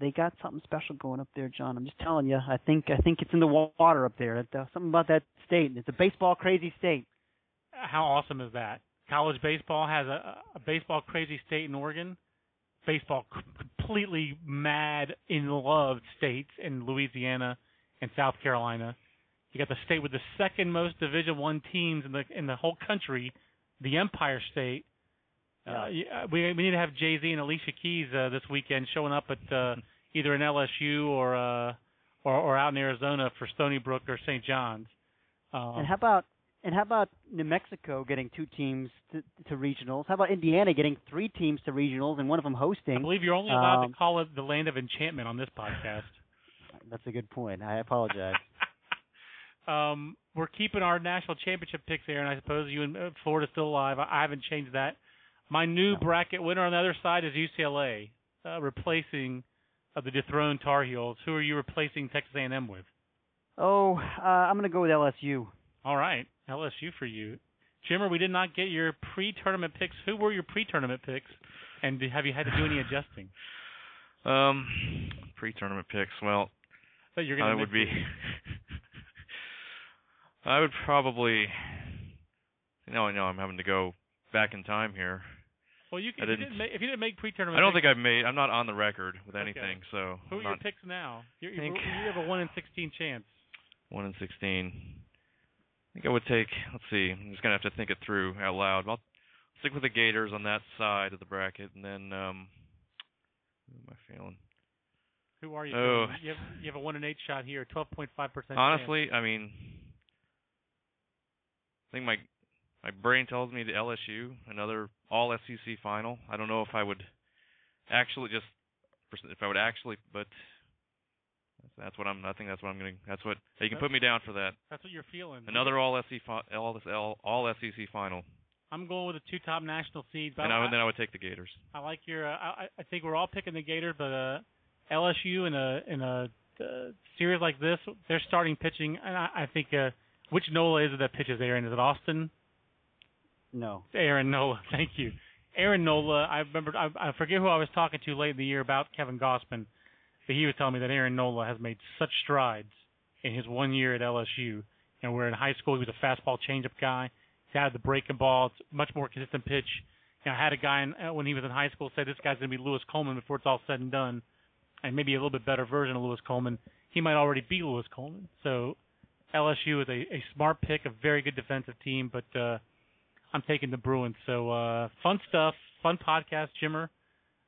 they got something special going up there, John. I'm just telling you. I think I think it's in the water up there. Uh, something about that state. It's a baseball crazy state. How awesome is that? College baseball has a, a baseball crazy state in Oregon. Baseball completely mad in love states in Louisiana and South Carolina. You got the state with the second most Division One teams in the in the whole country, the Empire State. Uh, yeah, we we need to have Jay Z and Alicia Keys uh, this weekend showing up at uh, either in LSU or uh, or or out in Arizona for Stony Brook or St. John's. Um, And how about and how about New Mexico getting two teams to, to regionals? How about Indiana getting three teams to regionals and one of them hosting? I believe you're only allowed Um, to call it the land of enchantment on this podcast. That's a good point. I apologize. um, we're keeping our national championship picks, Aaron. I suppose you and Florida still alive. I, I haven't changed that. My new No. bracket winner on the other side is UCLA, uh, replacing uh, the dethroned Tar Heels. Who are you replacing Texas A&M with? oh, uh, I'm going to go with LSU. All right, LSU for you. Jimmer, we did not get your pre-tournament picks. Who were your pre-tournament picks, and have you had to do any adjusting? Um, pre-tournament picks. Well, That you're going I would be. I would probably. You know, I know I'm having to go back in time here. Well, you can, if, you didn't- make, if you didn't make pre-tournament. I don't picks, think I've made. I'm not on the record with Okay. anything, so Who are I'm your not picks now? You're, you you have a one in sixteen chance. one in sixteen. I think I would take. Let's see. I'm just gonna have to think it through out loud. I'll stick with the Gators on that side of the bracket, and then um, who am I feeling? Who are you? Oh. You have you have a one in eight shot here, twelve point five percent. Honestly, I mean, I think my my brain tells me the LSU, another All SEC final. I don't know if I would actually just if I would actually, but that's, that's what I'm. I think that's what I'm gonna. That's what you can put me down for that. that's what you're feeling. Another All SEC all all, SEC final, I'm going with the two top national seeds. And I, would then I would take the Gators. I like your. Uh, I I think we're all picking the Gators, but uh, LSU in a in a uh, series like this, they're starting pitching, and I, I think uh, which Nola is it that pitches Aaron? Is it Austin? No. Aaron Nola. Thank you. Aaron Nola. I remember. I, I forget who I was talking to late in the year about Kevin Gausman, but he was telling me that Aaron Nola has made such strides in his one year at LSU. And where in high school he was a fastball changeup guy. He had the breaking ball. It's much more consistent pitch. You know, I had a guy in, uh, when he was in high school say this guy's going to be Louis Coleman before it's all said and done, and maybe a little bit better version of Louis Coleman. He might already be Louis Coleman. So LSU is a, a smart pick, a very good defensive team, but uh, I'm taking the Bruins. So uh, fun stuff, fun podcast, Jimmer.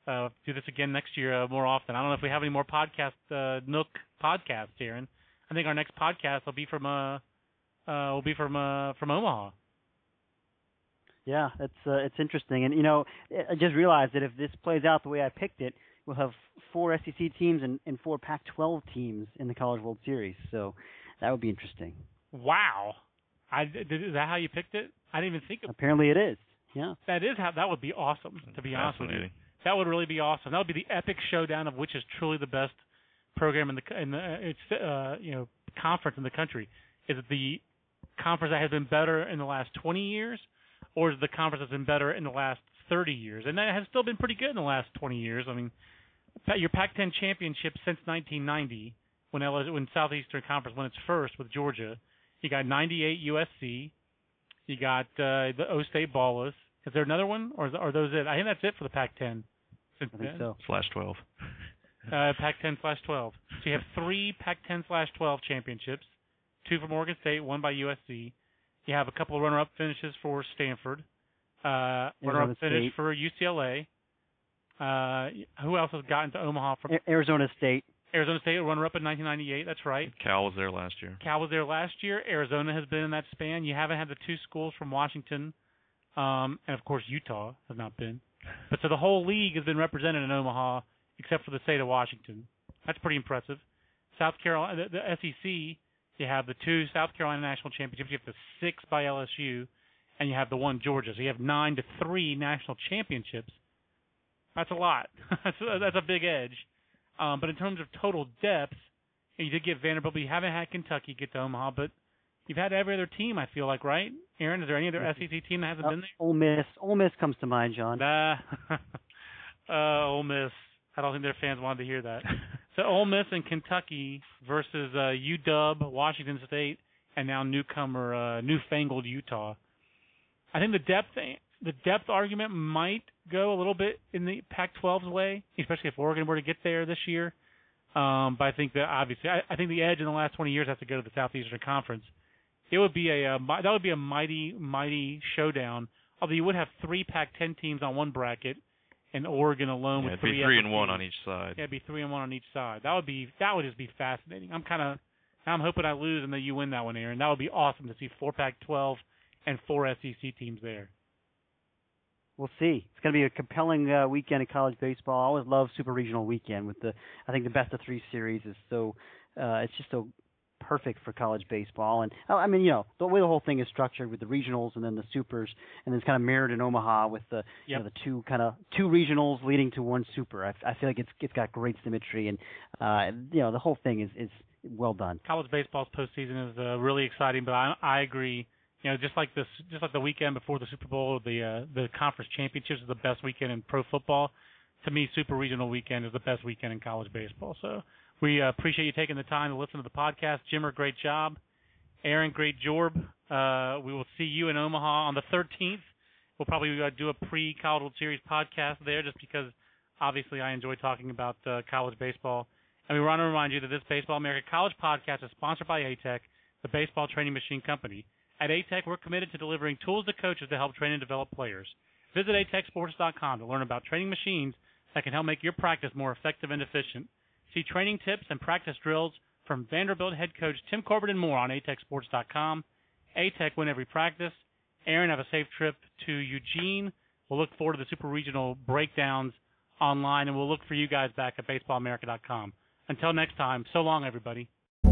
uh, do this again next year uh, more often. I don't know if we have any more podcast uh, Nook podcasts, Aaron. I think our next podcast will be from uh, uh will be from uh from Omaha. Yeah, it's uh, it's interesting, and you know, I just realized that if this plays out the way I picked it, we'll have four SEC teams and, and four Pac-12 teams in the College World Series. So that would be interesting. Wow, I did, is that how you picked it? I didn't even think of. Apparently, it is. Yeah, that is how that would be awesome. To be honest with you, that would really be awesome. That would be the epic showdown of which is truly the best program in the in the it's uh, you know conference in the country. Is it the conference that has been better in the last 20 years, or is it the conference that's been better in the last 30 years? And that has still been pretty good in the last 20 years. I mean, your Pac-10 championship since 1990, when LSU, when Southeastern Conference won its first with Georgia, you got 98 USC, you got uh, the O State Ballers. Is there another one, or is, are those it? I think that's it for the Pac-10. Since I think then. so. Slash 12. uh, Pac-10 slash 12. So you have three Pac-10 slash 12 championships, two from Oregon State, one by USC. You have a couple of runner-up finishes for Stanford, uh, runner-up finish for UCLA. Uh, who else has gotten to Omaha from Arizona State? Arizona State runner-up in 1998. That's right. Cal was there last year. Cal was there last year. Arizona has been in that span. You haven't had the two schools from Washington, um, and of course Utah has not been. But so the whole league has been represented in Omaha except for the state of Washington. That's pretty impressive. South Carolina, the, the SEC, you have the two South Carolina national championships. You have the six by LSU, and you have the one Georgia. So you have nine to three national championships. That's a lot. that's, a, that's a big edge. Um, but in terms of total depth, you did get Vanderbilt, but you haven't had Kentucky get to Omaha. But you've had every other team. I feel like, right? Aaron, is there any other SEC team that hasn't uh, been there? Ole Miss. Ole Miss comes to mind, John. Nah. uh, Ole Miss. I don't think their fans wanted to hear that. so Ole Miss and Kentucky versus uh, UW, Washington State, and now newcomer, uh, newfangled Utah. I think the depth the depth argument might go a little bit in the Pac-12's way, especially if Oregon were to get there this year. Um, but I think that obviously, I, I think the edge in the last 20 years has to go to the Southeastern Conference. It would be a, a that would be a mighty mighty showdown. Although you would have three Pac-10 teams on one bracket, and Oregon alone yeah, with three. be three and one on each side. Yeah, it'd be three and one on each side. That would be that would just be fascinating. I'm kind of I'm hoping I lose and that you win that one, Aaron. That would be awesome to see four Pac-12 and four SEC teams there. We'll see. It's going to be a compelling uh, weekend of college baseball. I always love Super Regional Weekend with the. I think the best of three series is so. Uh, it's just so perfect for college baseball. And oh, I mean, you know, the way the whole thing is structured with the regionals and then the supers, and it's kind of mirrored in Omaha with the yep. you know the two kind of two regionals leading to one super. I, I feel like it's it's got great symmetry, and uh, you know the whole thing is is well done. College baseball's postseason is uh, really exciting, but I, I agree. You know, just like this, just like the weekend before the Super Bowl, the uh, the conference championships is the best weekend in pro football. To me, Super Regional Weekend is the best weekend in college baseball. So we uh, appreciate you taking the time to listen to the podcast. Jimmer, great job. Aaron, great job. Uh, we will see you in Omaha on the 13th. We'll probably uh, do a pre-College World Series podcast there, just because obviously I enjoy talking about uh, college baseball. And we want to remind you that this Baseball America College podcast is sponsored by ATEC, the baseball training machine company. At ATEC, we're committed to delivering tools to coaches to help train and develop players. Visit atecsports.com to learn about training machines that can help make your practice more effective and efficient. See training tips and practice drills from Vanderbilt head coach Tim Corbin and more on atecsports.com. ATEC win every practice. Aaron, have a safe trip to Eugene. We'll look forward to the super regional breakdowns online, and we'll look for you guys back at baseballamerica.com. Until next time, so long, everybody.